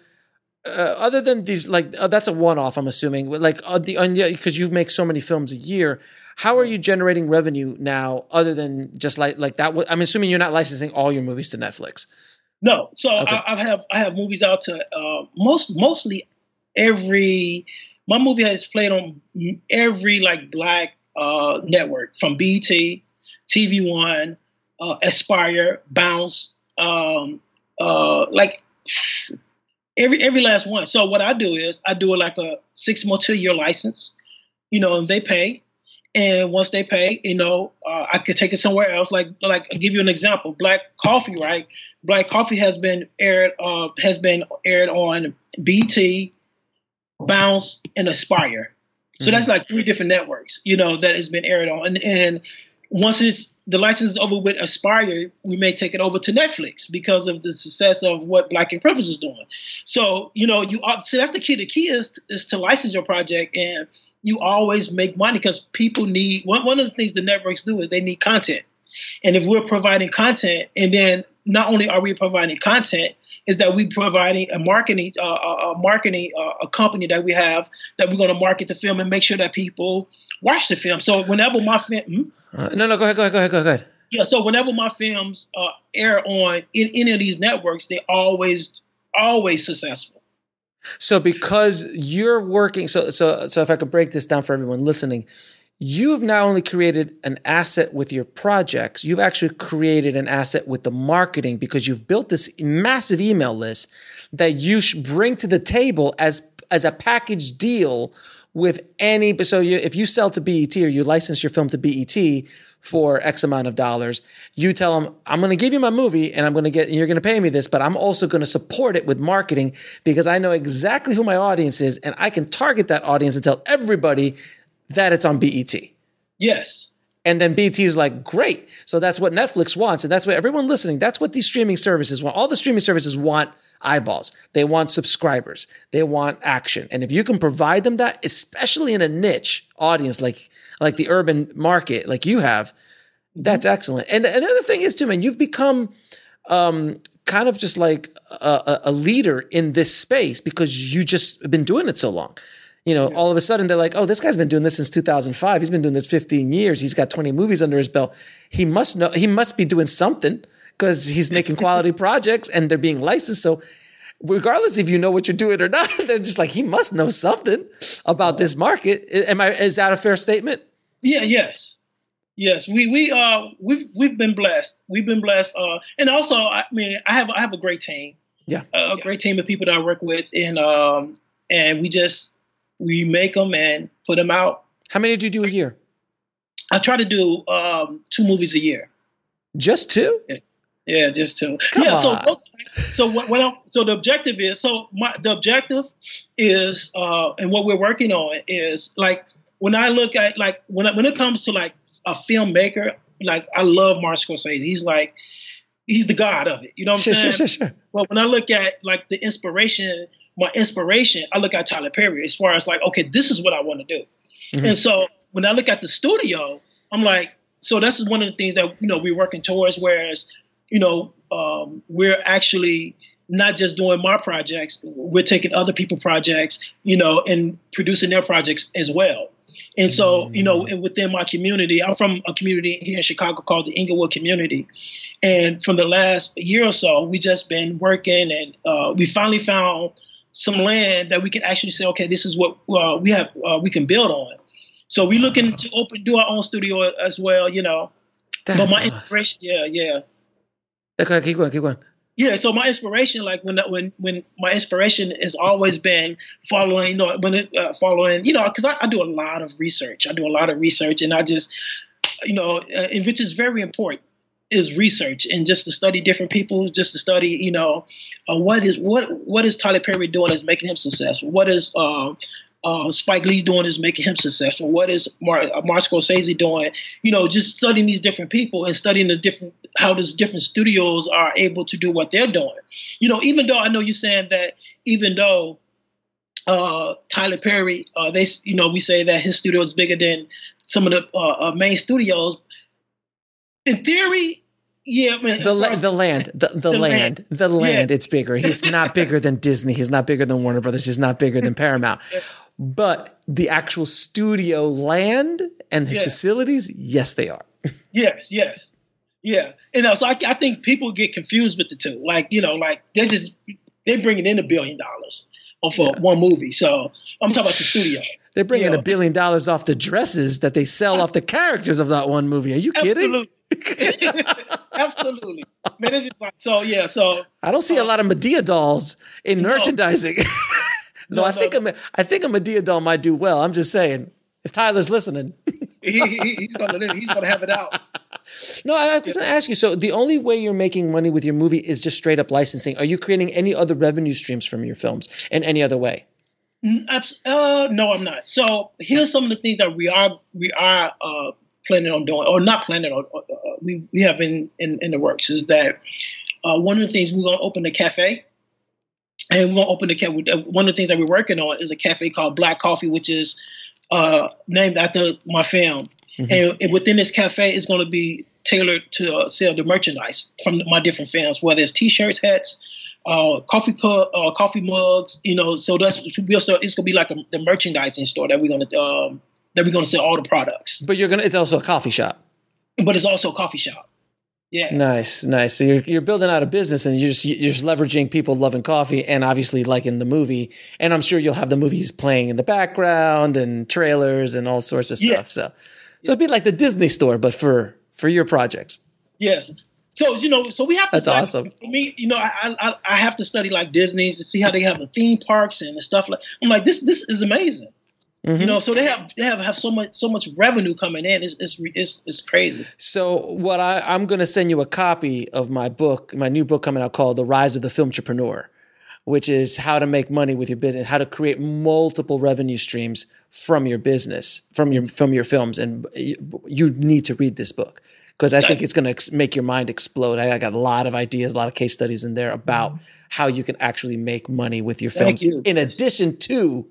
Speaker 1: uh, other than these, like uh, that's a one-off, I'm assuming. Like uh, the because you make so many films a year, how are you generating revenue now? Other than just like like that, I'm assuming you're not licensing all your movies to Netflix.
Speaker 2: No, so okay. I, I, have I have movies out to uh, most mostly every. My movie has played on every like black uh, network from BET, TV One, uh, Aspire, Bounce, um, like every every last one. So what I do is I do it like a six month to year license. You know, and they pay, and once they pay, you know, uh, I could take it somewhere else. Like like I'll give you an example. Black Coffee, right? Black Coffee has been aired uh, has been aired on BET, Bounce, and Aspire. So mm-hmm. that's like three different networks, you know, that has been aired on. And, and once it's the license is over with Aspire, we may take it over to Netflix because of the success of what Black and Privilege is doing. So, you know, you so that's the key. The key is is to license your project and you always make money because people need one, one of the things the networks do is they need content. And if we're providing content, and then not only are we providing content, is that we providing a marketing uh, a marketing uh, a company that we have that we're going to market the film and make sure that people watch the film. So whenever my film, hmm?
Speaker 1: uh, no, no, go ahead, go ahead, go ahead, go ahead.
Speaker 2: Yeah, so whenever my films uh, air on in any of these networks, they always always successful.
Speaker 1: So because you're working, so so so if I could break this down for everyone listening, you've not only created an asset with your projects, you've actually created an asset with the marketing because you've built this massive email list that you should bring to the table as as a package deal with any. So you, if you sell to BET or you license your film to BET for X amount of dollars, you tell them, I'm going to give you my movie and I'm going to get, you're going to pay me this, but I'm also going to support it with marketing because I know exactly who my audience is and I can target that audience and tell everybody that it's on BET.
Speaker 2: Yes.
Speaker 1: And then BET is like, great. So that's what Netflix wants. And that's what everyone listening, that's what these streaming services want. All the streaming services want eyeballs. They want subscribers. They want action. And if you can provide them that, especially in a niche audience like like the urban market, like you have, that's excellent. And another thing is too, man, you've become um, kind of just like a, a leader in this space because you just been doing it so long. You know, all of a sudden they're like, "Oh, this guy's been doing this since 2005. He's been doing this 15 years. He's got 20 movies under his belt. He must know. He must be doing something because he's making quality projects and they're being licensed. So, regardless if you know what you're doing or not, they're just like, he must know something about this market. Am I? Is that a fair statement?
Speaker 2: Yeah. Yes. Yes. We we uh we've we've been blessed. We've been blessed. Uh, and also, I mean, I have I have a great team.
Speaker 1: Yeah.
Speaker 2: A great team of people that I work with, and um and we just we make them and put them out.
Speaker 1: How many do you do a year?
Speaker 2: I try to do um two movies a year.
Speaker 1: Just two?
Speaker 2: Yeah, just two.
Speaker 1: Come
Speaker 2: yeah.
Speaker 1: on.
Speaker 2: So so what, what I'm, so the objective is so my the objective is uh and what we're working on is like when I look at like when I, when it comes to like a filmmaker like I love Martin Scorsese. He's like he's the god of it. You know what I'm saying?
Speaker 1: sure, sure, sure.
Speaker 2: Well, when I look at like the inspiration, my inspiration, I look at Tyler Perry as far as like, okay, this is what I want to do.
Speaker 1: Mm-hmm.
Speaker 2: And so when I look at the studio, I'm like, so this is one of the things that you know we're working towards. Whereas, you know, um, we're actually not just doing my projects, we're taking other people projects, you know, and producing their projects as well. And so, you know, within my community, I'm from a community here in Chicago called the Englewood community. And from the last year or so, we just been working, and uh, we finally found some land that we can actually say, okay, this is what uh, we have, uh, we can build on. So we're looking to open, do our own studio as well, you know.
Speaker 1: That's
Speaker 2: but my
Speaker 1: awesome.
Speaker 2: inspiration, yeah, yeah,
Speaker 1: Okay, keep going, keep going.
Speaker 2: yeah. So my inspiration, like when when when my inspiration has always been following, you know, when it uh, following, you know, because I, I do a lot of research. I do a lot of research, and I just, you know, uh, which is very important is research and just to study different people, just to study, you know, uh, what is what what is Tyler Perry doing is making him successful. What is uh, uh, Spike Lee's doing is making him successful. What is Mar- uh, Martin Scorsese doing? You know, just studying these different people and studying the different how these different studios are able to do what they're doing. You know, even though I know you're saying that, even though uh, Tyler Perry, uh, they you know we say that his studio is bigger than some of the uh, uh, main studios. In theory, yeah, man.
Speaker 1: The, la- the land, the, the,
Speaker 2: The
Speaker 1: land,
Speaker 2: land.
Speaker 1: the land,
Speaker 2: Yeah.
Speaker 1: it's bigger. He's not bigger than Disney. He's not bigger than Warner Brothers. He's not bigger than Paramount. But the actual studio land and the
Speaker 2: Yeah.
Speaker 1: facilities, yes, they are.
Speaker 2: Yes, yes, yeah. And uh, so I, I think people get confused with the two. Like you know, like they're just they're bringing in a billion dollars off of one movie. So I'm talking about the studio.
Speaker 1: They're bringing
Speaker 2: Yeah.
Speaker 1: a billion dollars off the dresses that they sell off the characters of that one movie. Are you kidding?
Speaker 2: Absolutely, absolutely. Man, it's just like so. Yeah, so
Speaker 1: I don't see a lot of Madea dolls in merchandising. No,
Speaker 2: No,
Speaker 1: I think
Speaker 2: no.
Speaker 1: a, I think a Madea doll might do well. I'm just saying. If Tyler's listening.
Speaker 2: he, he, he's gonna he's gonna have it out.
Speaker 1: No, I was going to ask you. So the only way you're making money with your movie is just straight up licensing. Are you creating any other revenue streams from your films in any other way?
Speaker 2: Mm, Uh, no, I'm not. So here's some of the things that we are we are uh, planning on doing, or not planning on. Uh, uh, we we have in, in in the works is that uh, one of the things we're going to open a cafe, and we're going to open the cafe. One of the things that we're working on is a cafe called Black Coffee, which is uh, named after my film. And, and within this cafe is going to be tailored to uh, sell the merchandise from my different films, whether it's T-shirts, hats, uh, coffee cup, uh, coffee mugs. You know, so that's we'll start, it's going to be like a, the merchandising store that we're going to um, that we're going to sell all the products.
Speaker 1: But you're gonna. It's also a coffee shop.
Speaker 2: But it's also a coffee shop. Yeah.
Speaker 1: Nice, nice. So you're you're building out a business, and you're just you're just leveraging people loving coffee, and obviously liking the movie. And I'm sure you'll have the movies playing in the background and trailers and all sorts of stuff.
Speaker 2: Yeah.
Speaker 1: So, so it'd be like the Disney store, but for for your projects.
Speaker 2: Yes. So you know, so we have to.
Speaker 1: That's
Speaker 2: study-
Speaker 1: awesome.
Speaker 2: For me, you know, I, I I have to study like Disney's to see how they have the theme parks and the stuff like. I'm like this. This is amazing. Mm-hmm. You know, so they have they have, have so much so much revenue coming in. It's it's it's, it's crazy.
Speaker 1: So what I I'm going to send you a copy of my book, my new book coming out called The Rise of the Film Entrepreneur, which is how to make money with your business, how to create multiple revenue streams from your business, from your from your films, and you, need to read this book because I think it's going to ex- make your mind explode. I, I, got a lot of ideas, a lot of case studies in there about mm-hmm. how you can actually make money with your films, you. in addition to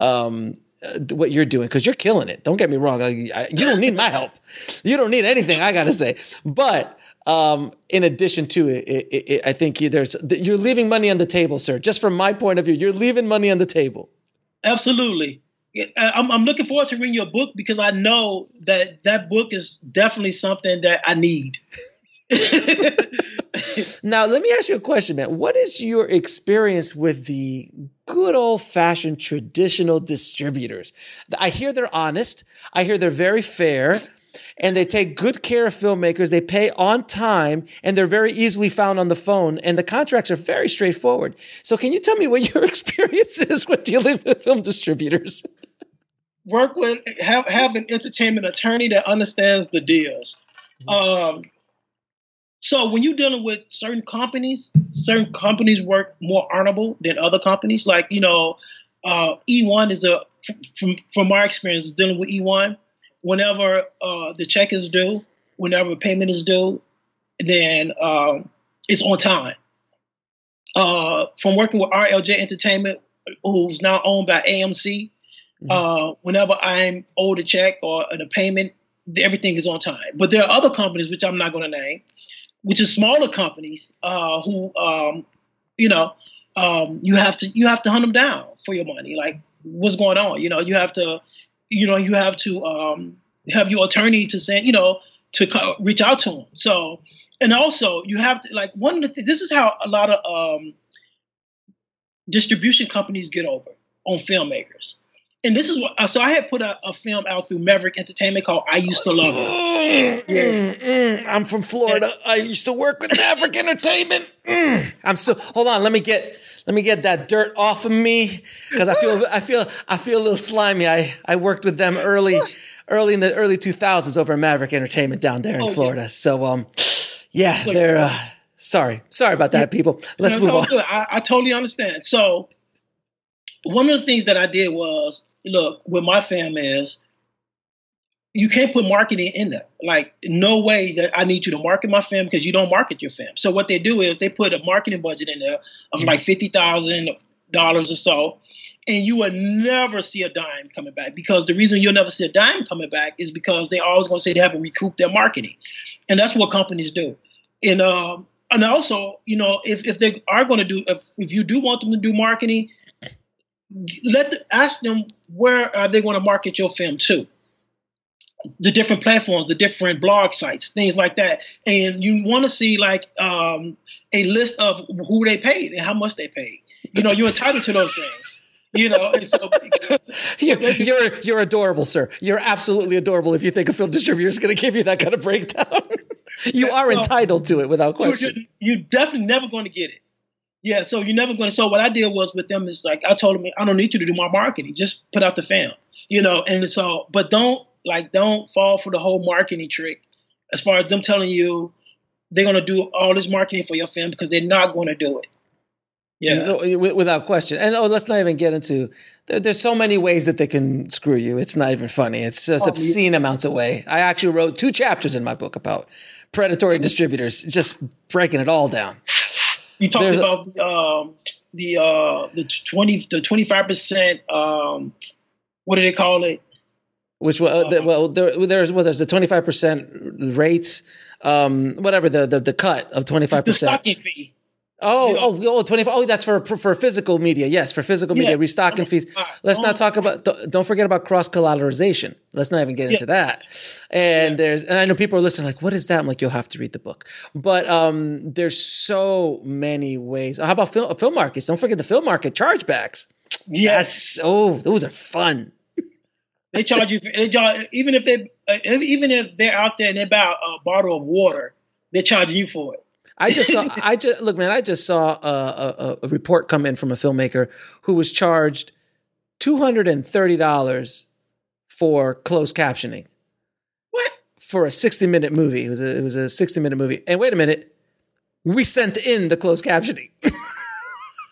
Speaker 1: um, what you're doing because you're killing it. Don't get me wrong. I, I, you don't need my help. You don't need anything I got to say. But um, in addition to it, it, it, I think there's you're leaving money on the table, sir. Just from my point of view, you're leaving money on the table.
Speaker 2: Absolutely. I'm, I'm looking forward to reading your book because I know that that book is definitely something that I need.
Speaker 1: now, let me ask you a question, man. What is your experience with the good old fashioned traditional distributors? I hear they're honest. I hear they're very fair and they take good care of filmmakers. They pay on time and they're very easily found on the phone and the contracts are very straightforward. So can you tell me what your experience is with dealing with film distributors?
Speaker 2: Work with, have, have an entertainment attorney that understands the deals. Mm-hmm. Um, so when you're dealing with certain companies, certain companies work more honorable than other companies. Like you know, uh, E1 is a from from my experience dealing with E1. Whenever uh, the check is due, whenever payment is due, then um, it's on time. Uh, from working with RLJ Entertainment, who's now owned by AMC, mm-hmm. Uh, whenever I'm owed a check or a payment, everything is on time. But there are other companies which I'm not going to name which is smaller companies uh, who, um, you know, um, you have to you have to hunt them down for your money. Like, what's going on? You know, you have to, you know, you have to um, have your attorney to send, you know, to co- reach out to them. So, and also you have to like one of the th- this is how a lot of um, distribution companies get over on filmmakers and this is what so I had put a, a, film out through Maverick Entertainment called I Used to Love Her.
Speaker 1: Mm, yeah. Mm, I'm from Florida. I used to work with Maverick Entertainment. Mm. I'm so hold on, let me get let me get that dirt off of me because I feel I feel I feel a little slimy. I I worked with them early early in the early 2000s over at Maverick Entertainment down there in oh, Florida. Yeah. So um yeah, they're uh, sorry. Sorry about that people. Let's move on.
Speaker 2: I, I totally understand. So one of the things that I did was look, with my fam is you can't put marketing in there. Like, no way that I need you to market my fam because you don't market your fam. So what they do is they put a marketing budget in there of like fifty thousand dollars or so, and you will never see a dime coming back because the reason you'll never see a dime coming back is because they're always going to say they haven't recouped their marketing, and that's what companies do. And um, and also, you know, if if they are going to do, if if you do want them to do marketing, let the, ask them where are they going to market your film to. The different platforms the different blog sites things like that. And you want to see like um, a list of who they paid and how much they paid. You know you're entitled to those things you know so
Speaker 1: you're, you're, you're adorable sir. You're absolutely adorable if you think a film distributor is going to give you that kind of breakdown. You are entitled to it without question.
Speaker 2: you're, you're definitely never going to get it yeah, so you're never going to. So what I did was with them is like I told them I don't need you to do my marketing. Just put out the film, you know. And so, but don't like don't fall for the whole marketing trick. As far as them telling you they're going to do all this marketing for your film because they're not going to do it.
Speaker 1: Yeah, without question. And oh, let's not even get into. There, there's so many ways that they can screw you. It's not even funny. It's just oh, obscene yeah. amounts of way. I actually wrote two chapters in my book about predatory mm-hmm. distributors, just breaking it all down.
Speaker 2: You talked There's about the um, the uh, the twenty the twenty five percent. Um, what do they call it?
Speaker 1: Which well, uh, the, well there, there's well there's the twenty five percent rate, um, whatever the, the the cut of twenty five percent.
Speaker 2: The stocking fee.
Speaker 1: Oh, oh, oh, 25. Oh, that's for for physical media. Yes, for physical media, yeah. restocking fees. Let's not talk about. Don't forget about cross collateralization. Let's not even get yeah. into that. And yeah. there's, and I know people are listening, like, what is that? I'm like, you'll have to read the book. But um, there's so many ways. How about film, film markets? Don't forget the film market chargebacks.
Speaker 2: Yes.
Speaker 1: That's, oh, those are fun.
Speaker 2: they charge you. For, they charge, even if they, uh, even if they're out there and they buy a bottle of water, they're charging you for it.
Speaker 1: I just saw. I just look, man. I just saw a, a, a, report come in from a filmmaker who was charged two hundred and thirty dollars for closed captioning
Speaker 2: What?
Speaker 1: for a sixty minute movie. It was a, it was a sixty minute movie. And wait a minute, we sent in the closed captioning.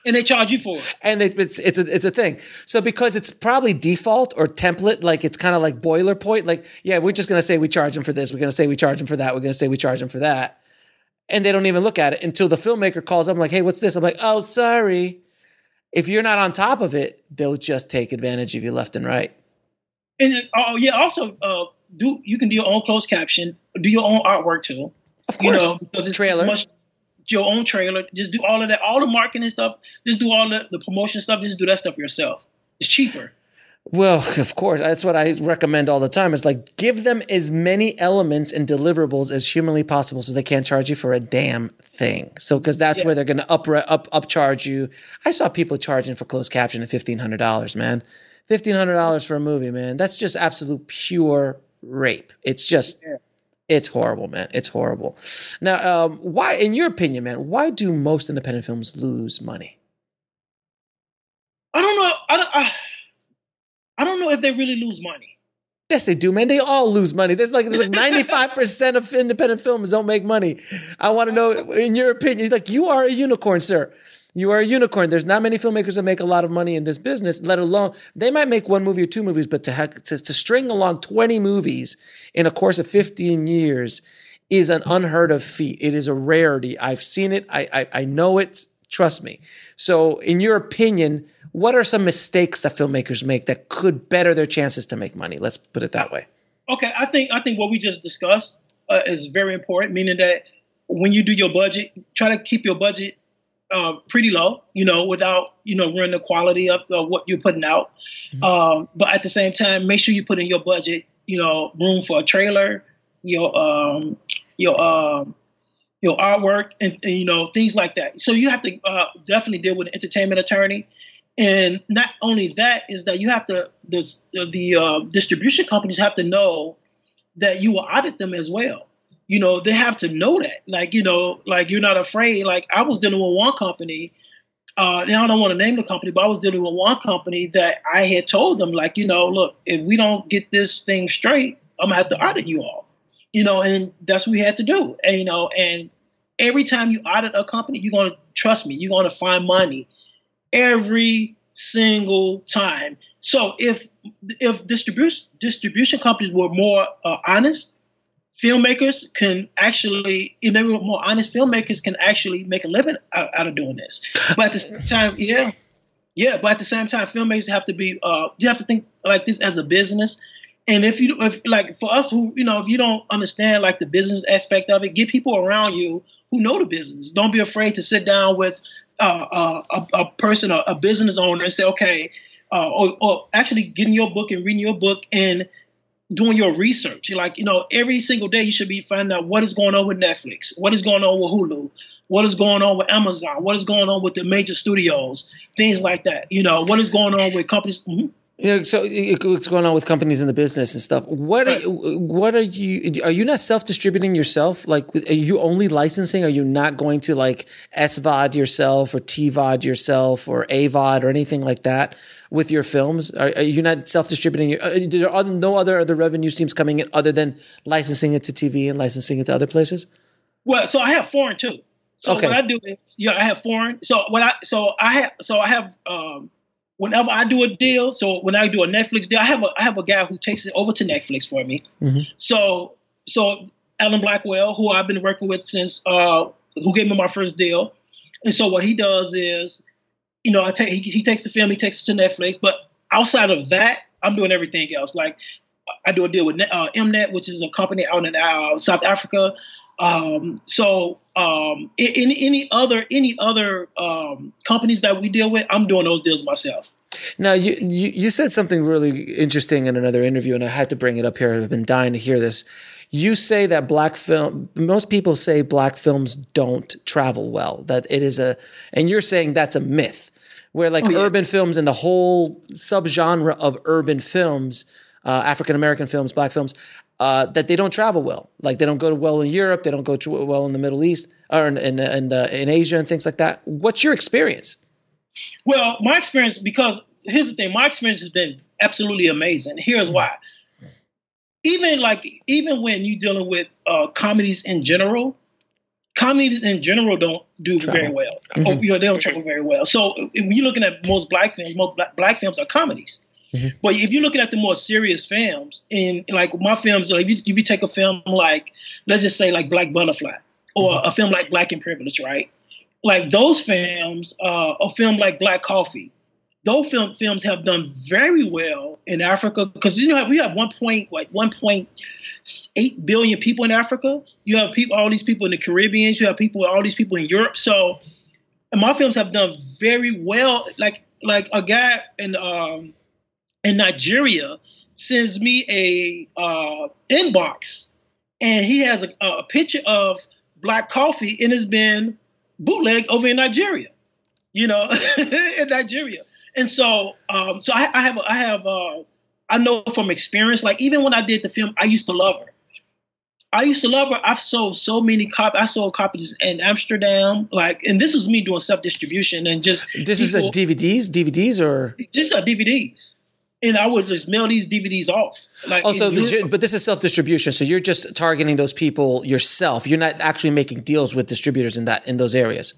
Speaker 2: And they charge you for it.
Speaker 1: and it, it's it's a it's a thing. So because it's probably default or template, like it's kind of like boilerplate. Like yeah, we're just gonna say we charge them for this. We're gonna say we charge them for that. We're gonna say we charge them for that, and they don't even look at it until the filmmaker calls up. I'm like, hey, what's this? I'm like, oh, sorry. If you're not on top of it, they'll just take advantage of you left and right.
Speaker 2: And oh yeah, also uh, do you can do your own closed caption, do your own artwork too.
Speaker 1: Of
Speaker 2: You
Speaker 1: course,
Speaker 2: know, because it's
Speaker 1: trailer.
Speaker 2: Much, your own trailer. Just do all of that, all the marketing stuff. Just do all the, the promotion stuff. Just do that stuff yourself. It's cheaper.
Speaker 1: Well, of course, that's what I recommend all the time. Is like give them as many elements and deliverables as humanly possible, so they can't charge you for a damn thing. So because that's
Speaker 2: Yeah.
Speaker 1: where they're going to up up upcharge you. I saw people charging for closed caption at fifteen hundred dollars, man. Fifteen hundred dollars for a movie, man. That's just absolute pure rape. It's just. It's horrible, man. It's horrible. Now, um, why, in your opinion, man, why do most independent films lose money?
Speaker 2: I don't know. I don't. I, I don't know if they really lose money.
Speaker 1: Yes, they do, man. They all lose money. There's like 95% of independent films don't make money. I want to know, in your opinion, like you are a unicorn, sir. You are a unicorn. There's not many filmmakers that make a lot of money in this business, let alone they might make one movie or two movies, but to have, to, to string along 20 movies in a course of 15 years is an unheard of feat. It is a rarity. I've seen it. I, I, I know it. Trust me. So, in your opinion, what are some mistakes that filmmakers make that could better their chances to make money? Let's put it that way.
Speaker 2: Okay, I think I think what we just discussed uh, is very important. Meaning that when you do your budget, try to keep your budget uh, pretty low. You know, without you know ruining the quality of, of what you're putting out. Um, but at the same time, make sure you put in your budget. You know, room for a trailer, your um, your um, your artwork, and, and you know things like that. So you have to uh, definitely deal with an entertainment attorney. And not only that is that you have to the the uh, distribution companies have to know that you will audit them as well. You know they have to know that. Like you know, like you're not afraid. Like I was dealing with one company. Uh, now I don't want to name the company, but I was dealing with one company that I had told them like, you know, look, if we don't get this thing straight, I'm gonna have to audit you all. You know, and that's what we had to do. And you know, and every time you audit a company, you're gonna trust me, you're gonna find money every single time. So if if distribution distribution companies were more uh, honest, filmmakers can actually, if they were more honest, filmmakers can actually make a living out, out of doing this. But at the same time, yeah, yeah. But at the same time, filmmakers have to be, uh, you have to think like this as a business. And if you, if like for us who, you know, if you don't understand like the business aspect of it, get people around you who know the business. Don't be afraid to sit down with uh, a, a person, a, a business owner, and say, okay, uh, or, or actually getting your book and reading your book and doing your research. You're like, you know, every single day you should be finding out what is going on with Netflix, what is going on with Hulu, what is going on with Amazon, what is going on with the major studios, things like that. You know, what is going on with companies. Mhm.
Speaker 1: You know, so what's going on with companies in the business and stuff? What are you, what are you? Are you not self distributing yourself? Like, are you only licensing? Are you not going to like SVOD yourself or TVOD yourself or AVOD or anything like that with your films? Are, are you not self distributing? There are no other other revenue streams coming in other than licensing it to TV and licensing it to other places?
Speaker 2: Well, so I have foreign too. So
Speaker 1: Okay.
Speaker 2: what I do is, yeah, I have foreign. So what I, so I have, so I have, um, whenever I do a deal, so when I do a Netflix deal, I have a, I have a guy who takes it over to Netflix for me. So, so Alan Blackwell, who I've been working with since, uh, who gave me my first deal, and so what he does is, you know, I take he, he takes the film, he takes it to Netflix, but outside of that, I'm doing everything else. Like I do a deal with uh, Mnet, which is a company out in uh, South Africa. Um, so um, any any other any other um, companies that we deal with, I'm doing those deals myself.
Speaker 1: Now you, you you said something really interesting in another interview, and I had to bring it up here. I've been dying to hear this. You say that black film. Most people say black films don't travel well. That it is a, and you're saying that's a myth. Where like
Speaker 2: Oh, yeah.
Speaker 1: urban films and the whole subgenre of urban films, uh, African American films, black films, uh, that they don't travel well. Like they don't go well in Europe, they don't go to well in the Middle East or in in, in, uh, in Asia and things like that. What's your experience?
Speaker 2: Well, my experience because here's the thing. My experience has been absolutely amazing. Here's why. Even like even when you're dealing with uh, comedies in general, comedies in general don't do
Speaker 1: Travel.
Speaker 2: very well. Oh, you know, they don't travel very well. So when you're looking at most black films, most black, black films are comedies. But if you're looking at the more serious films, and like my films, like if you, if you take a film like, let's just say like Black Butterfly, or a film like Black and Privilege, right? Like those films, uh, a film like Black Coffee, those film films have done very well in Africa because you know we have one point like 1.8 billion people in Africa. You have people, all these people in the Caribbean. You have people, all these people in Europe. So, my films have done very well. Like like a guy in um, in Nigeria sends me a uh, inbox, and he has a, a picture of black coffee and it's been bootleg over in Nigeria. You know, in Nigeria. And so, um, so I, I have, I have, uh, I know from experience. Like even when I did the film, I used to love her. I used to love her. I've sold so many copies. I sold copies in Amsterdam. Like, and this was me doing self distribution and just
Speaker 1: This is a DVDs, DVDs, or
Speaker 2: just uh, DVDs. And I would just mail these DVDs off. Like,
Speaker 1: also, but, but this is self distribution. So you're just targeting those people yourself. You're not actually making deals with distributors in that in those areas.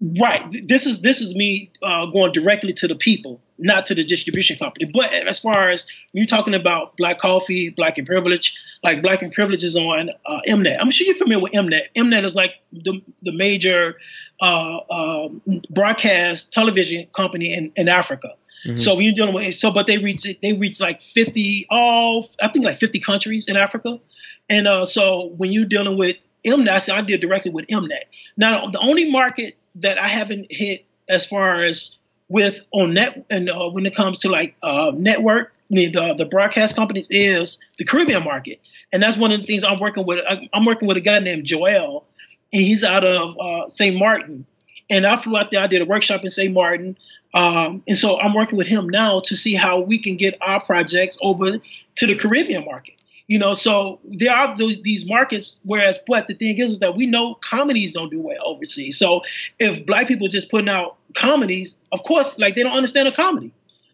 Speaker 2: Right. This is this is me uh, going directly to the people, not to the distribution company. But as far as you're talking about Black Coffee, Black and Privilege, like Black and Privilege is on uh, Mnet. I'm sure you're familiar with Mnet. Mnet is like the the major uh, uh, broadcast television company in, in Africa. So when you're dealing with so, but they reach they reach like 50 all I think like 50 countries in Africa, and uh, so when you're dealing with Mnet, I deal directly with Mnet. Now the only market that I haven't hit as far as with Mnet and uh, when it comes to like uh, network, the, the broadcast companies is the Caribbean market, and that's one of the things I'm working with. I, I'm working with a guy named Joel, and he's out of uh, St. Martin, and I flew out there. I did a workshop in St. Martin, um, and so I'm working with him now to see how we can get our projects over to the Caribbean market. You know, so there are those these markets. Whereas, but the thing is, is that we know comedies don't do well overseas. So if black people just putting out comedies, of course, like they don't understand a comedy.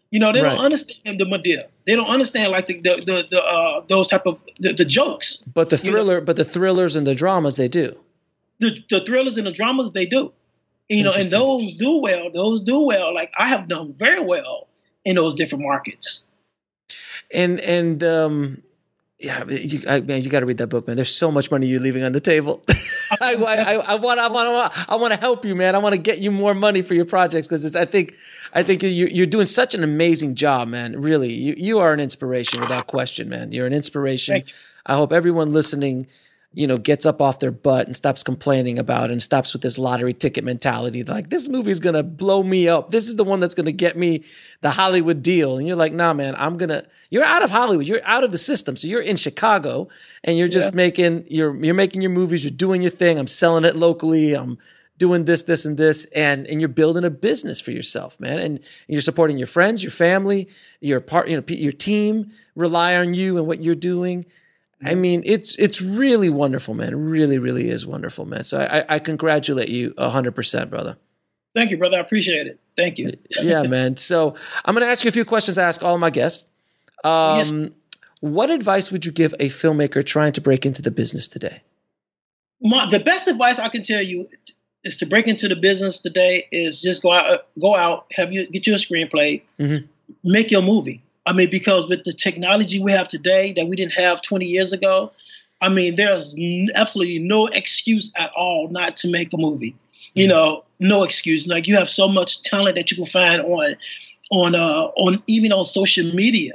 Speaker 2: You know, they
Speaker 1: Right.
Speaker 2: don't understand the Madea. They don't understand like the the the, the uh, those type of the, the jokes.
Speaker 1: But the
Speaker 2: You know-
Speaker 1: thriller, but the thrillers and the dramas, they do.
Speaker 2: the, the thrillers and the dramas they do. You know, and those do well. Those do well. Like I have done very well in those different markets.
Speaker 1: And and um, yeah, you, I, man, you got to read that book, man. There's so much money you're leaving on the table. I, I, I want, I want, I want to help you, man. I want to get you more money for your projects because it's. I think, I think you're, you're doing such an amazing job, man. Really, you, you are an inspiration without question, man. You're an inspiration.
Speaker 2: You.
Speaker 1: I hope everyone listening, you know, gets up off their butt and stops complaining about it and stops with this lottery ticket mentality. Like this movie is gonna blow me up. This is the one that's gonna get me the Hollywood deal. And you're like, nah, man, I'm gonna. You're out of Hollywood. You're out of the system. So you're in Chicago and you're just
Speaker 2: Yeah.
Speaker 1: making you're you're making your movies. You're doing your thing. I'm selling it locally. I'm doing this, this, and this, and and you're building a business for yourself, man. And you're supporting your friends, your family, your part, you know, your team rely on you and what you're doing. I mean, it's it's really wonderful, man. It really, really is wonderful, man. So I, I, congratulate you hundred percent, brother.
Speaker 2: Thank you, brother. I appreciate it. Thank you.
Speaker 1: Yeah, man. So I'm going to ask you a few questions. I ask all my guests. Um,
Speaker 2: Yes.
Speaker 1: What advice would you give a filmmaker trying to break into the business today?
Speaker 2: My, the best advice I can tell you is to break into the business today is just go out, go out, have you get you a screenplay,
Speaker 1: Mhm.
Speaker 2: make your movie. I mean, because with the technology we have today that we didn't have 20 years ago, I mean, there's n- absolutely no excuse at all not to make a movie. You know, no excuse. Like you have so much talent that you can find on, on, uh, on even on social media.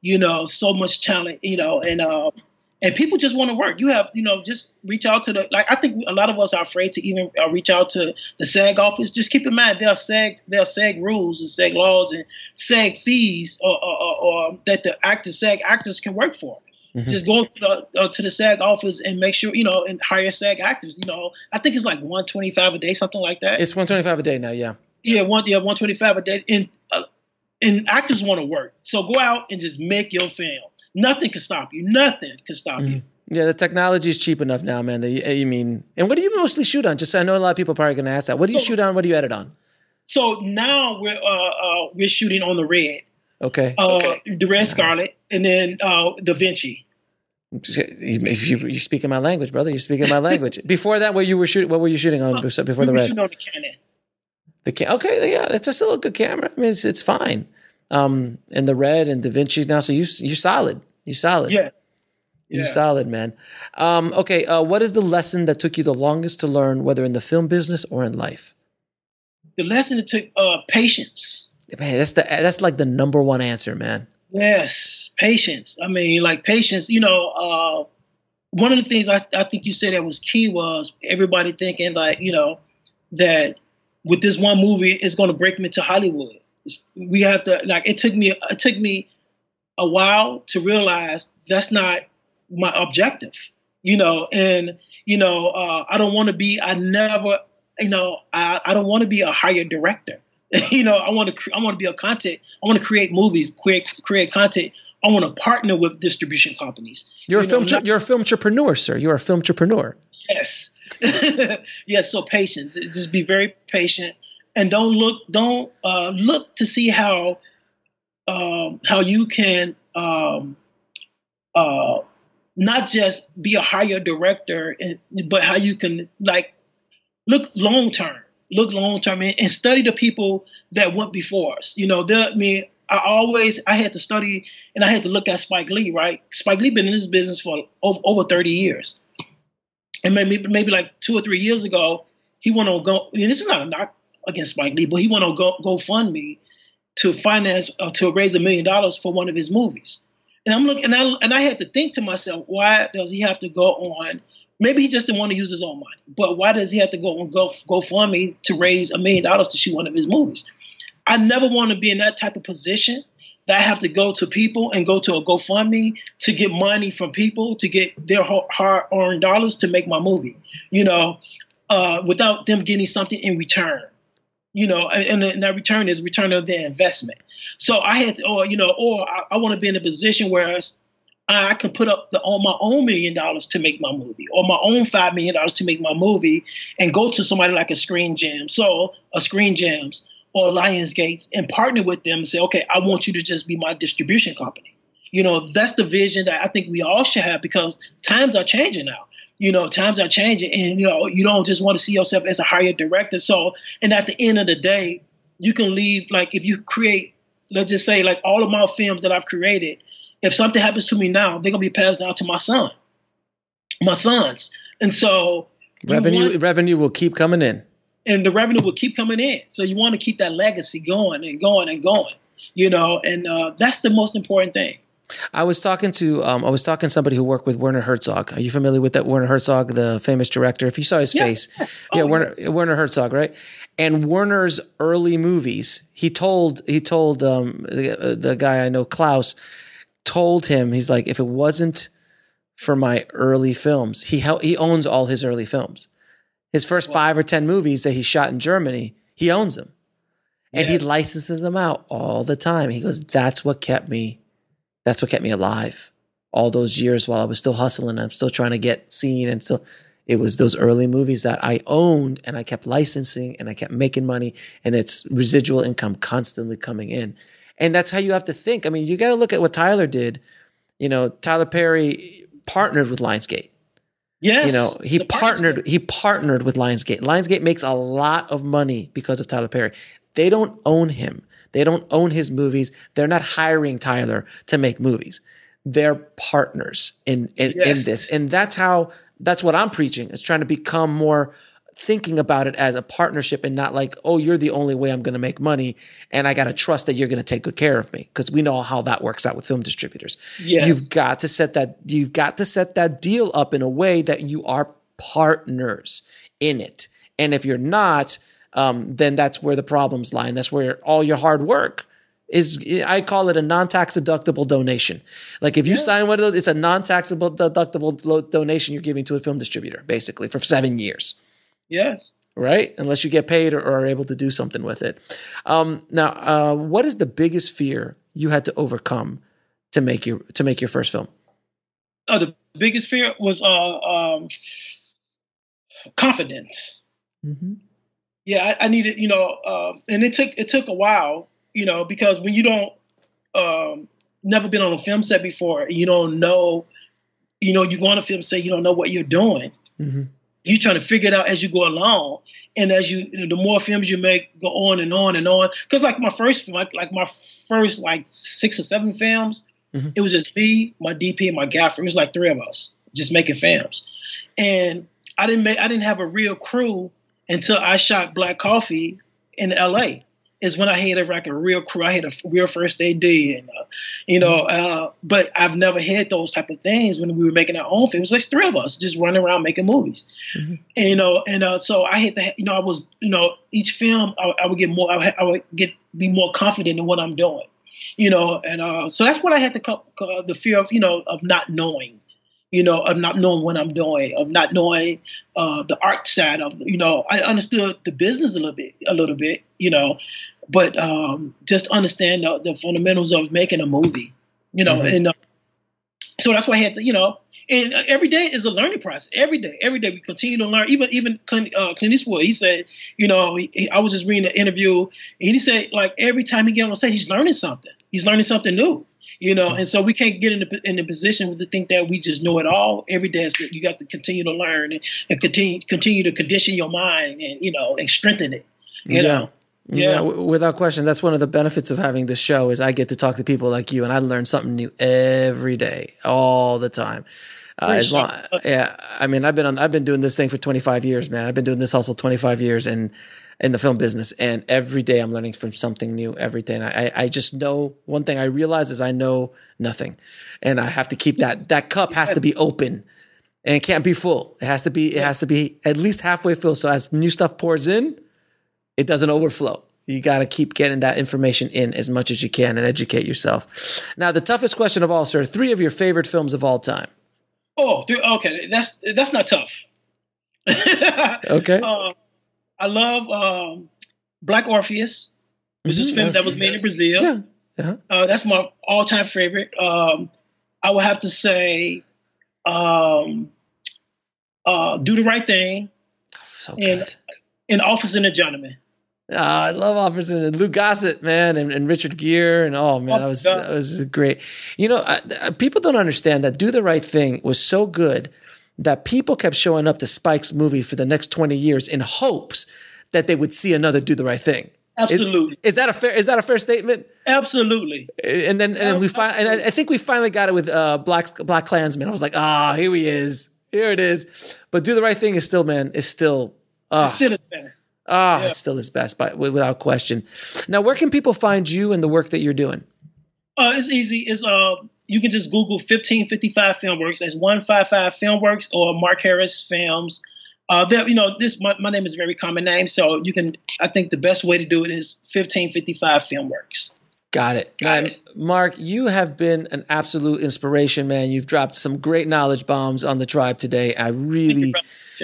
Speaker 2: You know, so much talent. You know, and uh, and people just want to work. You have, you know, just reach out to the like. I think a lot of us are afraid to even uh, reach out to the SAG office. Just keep in mind there are SAG there are SAG rules and SAG laws and SAG fees or, or, or, or that the actors SAG actors can work for. Just go to the uh, to the SAG office and make sure you know and hire SAG actors. You know, I think it's like one twenty five a day, something like that.
Speaker 1: It's 125 a day now. Yeah.
Speaker 2: Yeah, one yeah, one twenty five a day, and uh, and actors want to work. So go out and just make your film. Nothing can stop you. Nothing can stop you.
Speaker 1: Yeah, the technology is cheap enough now, man. That you, you mean, and what do you mostly shoot on? Just I know a lot of people are probably going to ask that. What do you
Speaker 2: So-
Speaker 1: shoot on? What do you edit on?
Speaker 2: So now we're uh, uh, we're shooting on the red,
Speaker 1: Okay.
Speaker 2: uh,
Speaker 3: Okay.
Speaker 2: the red Scarlet, and then uh, Da Vinci.
Speaker 1: You, you, you're speaking my language, brother. You're speaking my language. Before that, what you were shooting? What were you shooting on before
Speaker 2: we
Speaker 1: the red?
Speaker 2: shooting on the Canon.
Speaker 1: The ca- okay, yeah, it's a still a good camera. I mean, it's it's fine. Um, and the red and Da Vinci now, so you you're solid. You're solid.
Speaker 2: Yeah.
Speaker 1: You're
Speaker 2: Yeah.
Speaker 1: solid, man. Um, okay, uh, what is the lesson that took you the longest to learn, whether in the film business or in life?
Speaker 2: The lesson it took uh, patience.
Speaker 1: Man, that's the that's like the number one answer, man.
Speaker 2: Yes, patience. I mean, like patience. You know, uh, one of the things I, I think you said that was key was everybody thinking like, you know, that with this one movie it's going to break me to Hollywood. It's- we have to like. It took me. It took me a while to realize that's not my objective. You know, and you know, uh, I don't want to be. I never. You know, I, I don't want to be a hired director. you know, I want to I want to be a content. I want to create movies, create create content. I want to partner with distribution companies.
Speaker 1: You're a
Speaker 2: You know,
Speaker 1: film
Speaker 2: not-
Speaker 1: you're a film entrepreneur, sir. You're a film entrepreneur.
Speaker 2: Yes, yes. So patience. Just be very patient, and don't look don't uh, look to see how um, how you can um, uh, not just be a higher director, and, but how you can like look long term, look long term, and, and study the people that went before us. You know. I mean, I always I had to study and I had to look at Spike Lee. Right, Spike Lee been in this business for over, over thirty years, and maybe maybe like two or three years ago, he went on go. This is not a knock against Spike Lee, but he went on go GoFundMe to finance uh, to raise a million dollars for one of his movies. And I'm looking, and I and I had to think to myself, why does he have to go on? Maybe he just didn't want to use his own money, but why does he have to go on Go GoFundMe to raise a million dollars to shoot one of his movies? I never want to be in that type of position that I have to go to people and go to a GoFundMe to get money from people to get their hard-earned dollars to make my movie. You know, uh, without them getting something in return. You know, and, and that return is return of their investment. So I had, to, or you know, or I, I want to be in a position where I can put up the, on my own million dollars to make my movie, or my own five million dollars to make my movie, and go to somebody like a Screen Gems, so a Screen Gems or Lionsgates, and partner with them and say, okay, I want you to just be my distribution company. You know, that's the vision that I think we all should have because times are changing now you know, times are changing, and you know, you don't just want to see yourself as a hired director. So, and at the end of the day, you can leave like if you create, let's just say, like all of my films that I've created. If something happens to me now, they're gonna be passed down to my son, my sons, and so
Speaker 1: Revenue
Speaker 2: want-
Speaker 1: revenue will keep coming in.
Speaker 2: and the revenue will keep coming in. So you want to keep that legacy going and going and going, you know, and uh, that's the most important thing.
Speaker 1: I was talking to um, I was talking to somebody who worked with Werner Herzog. Are you familiar with that Werner Herzog, the famous director? If you saw his
Speaker 2: Yes.
Speaker 1: face,
Speaker 2: Oh,
Speaker 1: yeah, Werner
Speaker 2: yes.
Speaker 1: Werner Herzog, right? And Werner's early movies, he told he told um, the, the guy I know, Klaus, told him he's like, if it wasn't for my early films, he hel- he owns all his early films. His first five or ten movies that he shot in Germany, he owns them, and he licenses them out all the time. He goes, that's what kept me that's what kept me alive all those years while I was still hustling. I'm still trying to get seen and still it was those early movies that I owned and I kept licensing and I kept making money and it's residual income constantly coming in. And that's how you have to think. I mean, you got to look at what Tyler did. You know, Tyler Perry partnered with Lionsgate.
Speaker 2: Yes,
Speaker 1: You know, he
Speaker 2: It's a partnership.
Speaker 1: partnered he partnered with Lionsgate. Lionsgate makes a lot of money because of Tyler Perry. They don't own him. They don't own his movies. They're not hiring Tyler to make movies. They're partners in in,
Speaker 2: Yes.
Speaker 1: in this. And that's how that's what I'm preaching. It's trying to become more thinking about it as a partnership and not like, oh, you're the only way I'm going to make money and I got to trust that you're going to take good care of me because we know how that works out with film distributors.
Speaker 2: Yes.
Speaker 1: You've got to set that you've got to set that deal up in a way that you are partners in it. And if you're not, um, then that's where the problems lie. And that's where all your hard work is. I call it a non-tax deductible donation. Like if you sign one of those, it's a non-taxable deductible donation you're giving to a film distributor, basically for seven years
Speaker 2: Yes.
Speaker 1: right? Unless you get paid or, or are able to do something with it. Um, now, uh, what is the biggest fear you had to overcome to make your to make your first film?
Speaker 2: Oh, the biggest fear was uh, um, confidence.
Speaker 1: Mm-hmm.
Speaker 2: Yeah, I, I needed, you know, um, and it took it took a while, you know, because when you don't um, never been on a film set before, you don't know, you know, you go on a film set, you don't know what you're doing.
Speaker 4: Mm-hmm.
Speaker 2: You're trying to figure it out as you go along, and as you, you know, the more films you make, go on and on and on. Because like my first, like like my first like six or seven films,
Speaker 4: Mhm.
Speaker 2: it was just me, my DP, and my gaffer. It was like three of us just making films, and I didn't make, I didn't have a real crew until I shot Black Coffee in L.A. Is when I had a, like a real crew. I had a real first AD, and uh, you know, uh, but I've never had those type of things when we were making our own films. It was like three of us just running around making movies, and, you know, and uh, so I had to, you know, I was, you know, each film I, I would get more, I would, I would get be more confident in what I'm doing, you know, and uh, so that's what I had to co- co- the fear of, you know, of not knowing, you know, of not knowing what I'm doing, of not knowing uh, the art side of, you know, I understood the business a little bit, a little bit, you know, but um, just understand the, the fundamentals of making a movie, you know,
Speaker 4: Mhm.
Speaker 2: and uh, so that's why I had to, you know, and uh, every day is a learning process. Every day, every day we continue to learn. Even even Clint, uh, Clint Eastwood, he said, you know, he, he- I was just reading an interview, and he said like every time he get on stage, he's learning something. He's learning something new. You know, and so we can't get in the in the position to think that we just know it all. Every day, is that you got to continue to learn and, and continue continue to condition your mind and you know and strengthen it. You know,
Speaker 4: Yeah,
Speaker 2: Yeah.
Speaker 4: w- without question. That's one of the benefits of having this show is I get to talk to people like you, and I learn something new every day, all the time. Uh, as long, yeah, I mean, I've been on, I've been doing this thing for 25 years, man. I've been doing this hustle 25 years, and in the film business, and every day I'm learning from something new every day. And I, I just know one thing I realize is I know nothing, and I have to keep that that cup has to be open, and it can't be full. It has to be it has to be at least halfway full. So as new stuff pours in, it doesn't overflow. You got to keep getting that information in as much as you can and educate yourself. Now, the toughest question of all, sir: three of your favorite films of all time.
Speaker 2: Oh, okay, that's that's not tough.
Speaker 4: Okay.
Speaker 2: Uh, I love um, Black Orpheus, which is a
Speaker 4: Mhm,
Speaker 2: film that was made in Brazil.
Speaker 4: Yeah. Yeah.
Speaker 2: Uh, that's my all-time favorite. Um, I would have to say, um, uh, "Do the Right Thing"
Speaker 4: So
Speaker 2: and
Speaker 4: good.
Speaker 2: and "Officer and a Gentleman."
Speaker 4: Ah, I love Officer and Lou Gossett, man, and, and Richard Gere, and oh man,
Speaker 2: Oh,
Speaker 4: that was
Speaker 2: God.
Speaker 4: that was great. You know, I, I- people don't understand that "Do the Right Thing" was so good that people kept showing up to Spike's movie for the next twenty years in hopes that they would see another "Do the Right Thing." Is-
Speaker 2: Absolutely,
Speaker 4: Is, that a fair? Is that a fair statement?
Speaker 2: absolutely.
Speaker 4: And then and then we find and I, I think we finally got it with uh, Black Black Klansman. I was like, ah, here he is, here it is. But "Do the Right Thing" is still, man, is still.
Speaker 2: It's still his best.
Speaker 4: Ah,
Speaker 2: Yeah.
Speaker 4: still his best, but without question. Now, where can people find you and the work that you're doing?
Speaker 2: Uh, it's easy. It's uh, you can just Google 1555 Filmworks. That's 155 Filmworks or Mark Harris Films. Uh, there, you know, this my, my name is a very common name, so you can. I think the best way to do it is 1555 Filmworks.
Speaker 4: Got it.
Speaker 2: Got
Speaker 4: Man, Mark, you have been an absolute inspiration, man. You've dropped some great knowledge bombs on the tribe today. I really.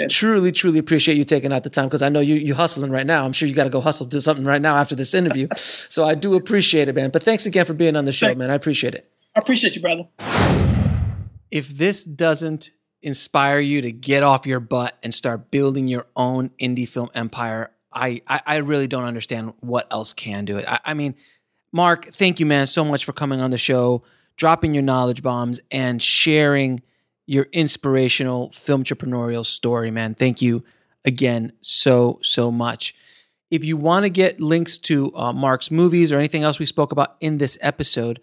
Speaker 4: Truly, truly appreciate you taking out the time because I know you you hustling right now. I'm sure you got to go hustle, do something right now after this interview. so I do appreciate it, man. But thanks again for being on the show,
Speaker 2: Thank-
Speaker 4: man. I appreciate it.
Speaker 2: I appreciate you, brother.
Speaker 1: If this doesn't inspire you to get off your butt and start building your own indie film empire, I, I, I really don't understand what else can do it. I, I mean, Mark, thank you, man, so much for coming on the show, dropping your knowledge bombs, and sharing your inspirational film entrepreneurial story, man. Thank you again so, so much. If you want to get links to uh, Mark's movies or anything else we spoke about in this episode,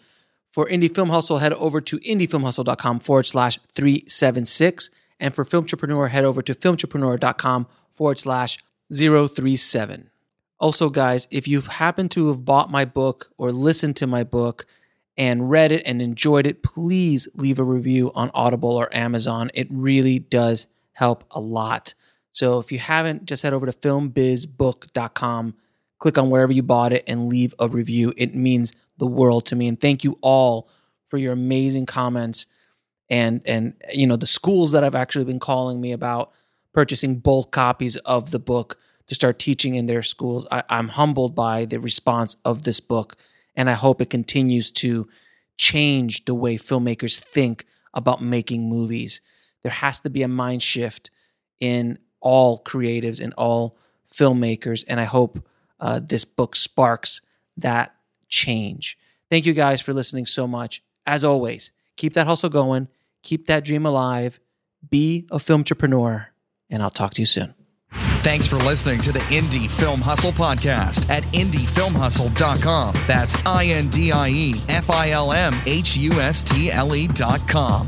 Speaker 1: for Indie Film Hustle, head over to indiefilmhustle.com forward slash 376. And for Filmtrepreneur, head over to filmtrepreneur.com forward slash 037. Also, guys, if you've happened to have bought my book or listened to my book and read it and enjoyed it, please leave a review on Audible or Amazon. It really does help a lot. So if you haven't, just head over to filmbizbook.com, click on wherever you bought it, and leave a review. It means the world to me. And thank you all for your amazing comments and and you know the schools that have actually been calling me about purchasing bulk copies of the book to start teaching in their schools. I, I'm humbled by the response of this book, and I hope it continues to change the way filmmakers think about making movies. There has to be a mind shift in all creatives and all
Speaker 4: filmmakers. And I hope uh, this book sparks that change. Thank you guys for listening so much. As always, keep that hustle going, keep that dream alive, be a film entrepreneur, and I'll talk to you soon.
Speaker 5: Thanks for listening to the Indie Film Hustle podcast at indiefilmhustle.com. That's I N D I E F I L M H U S T L E.com.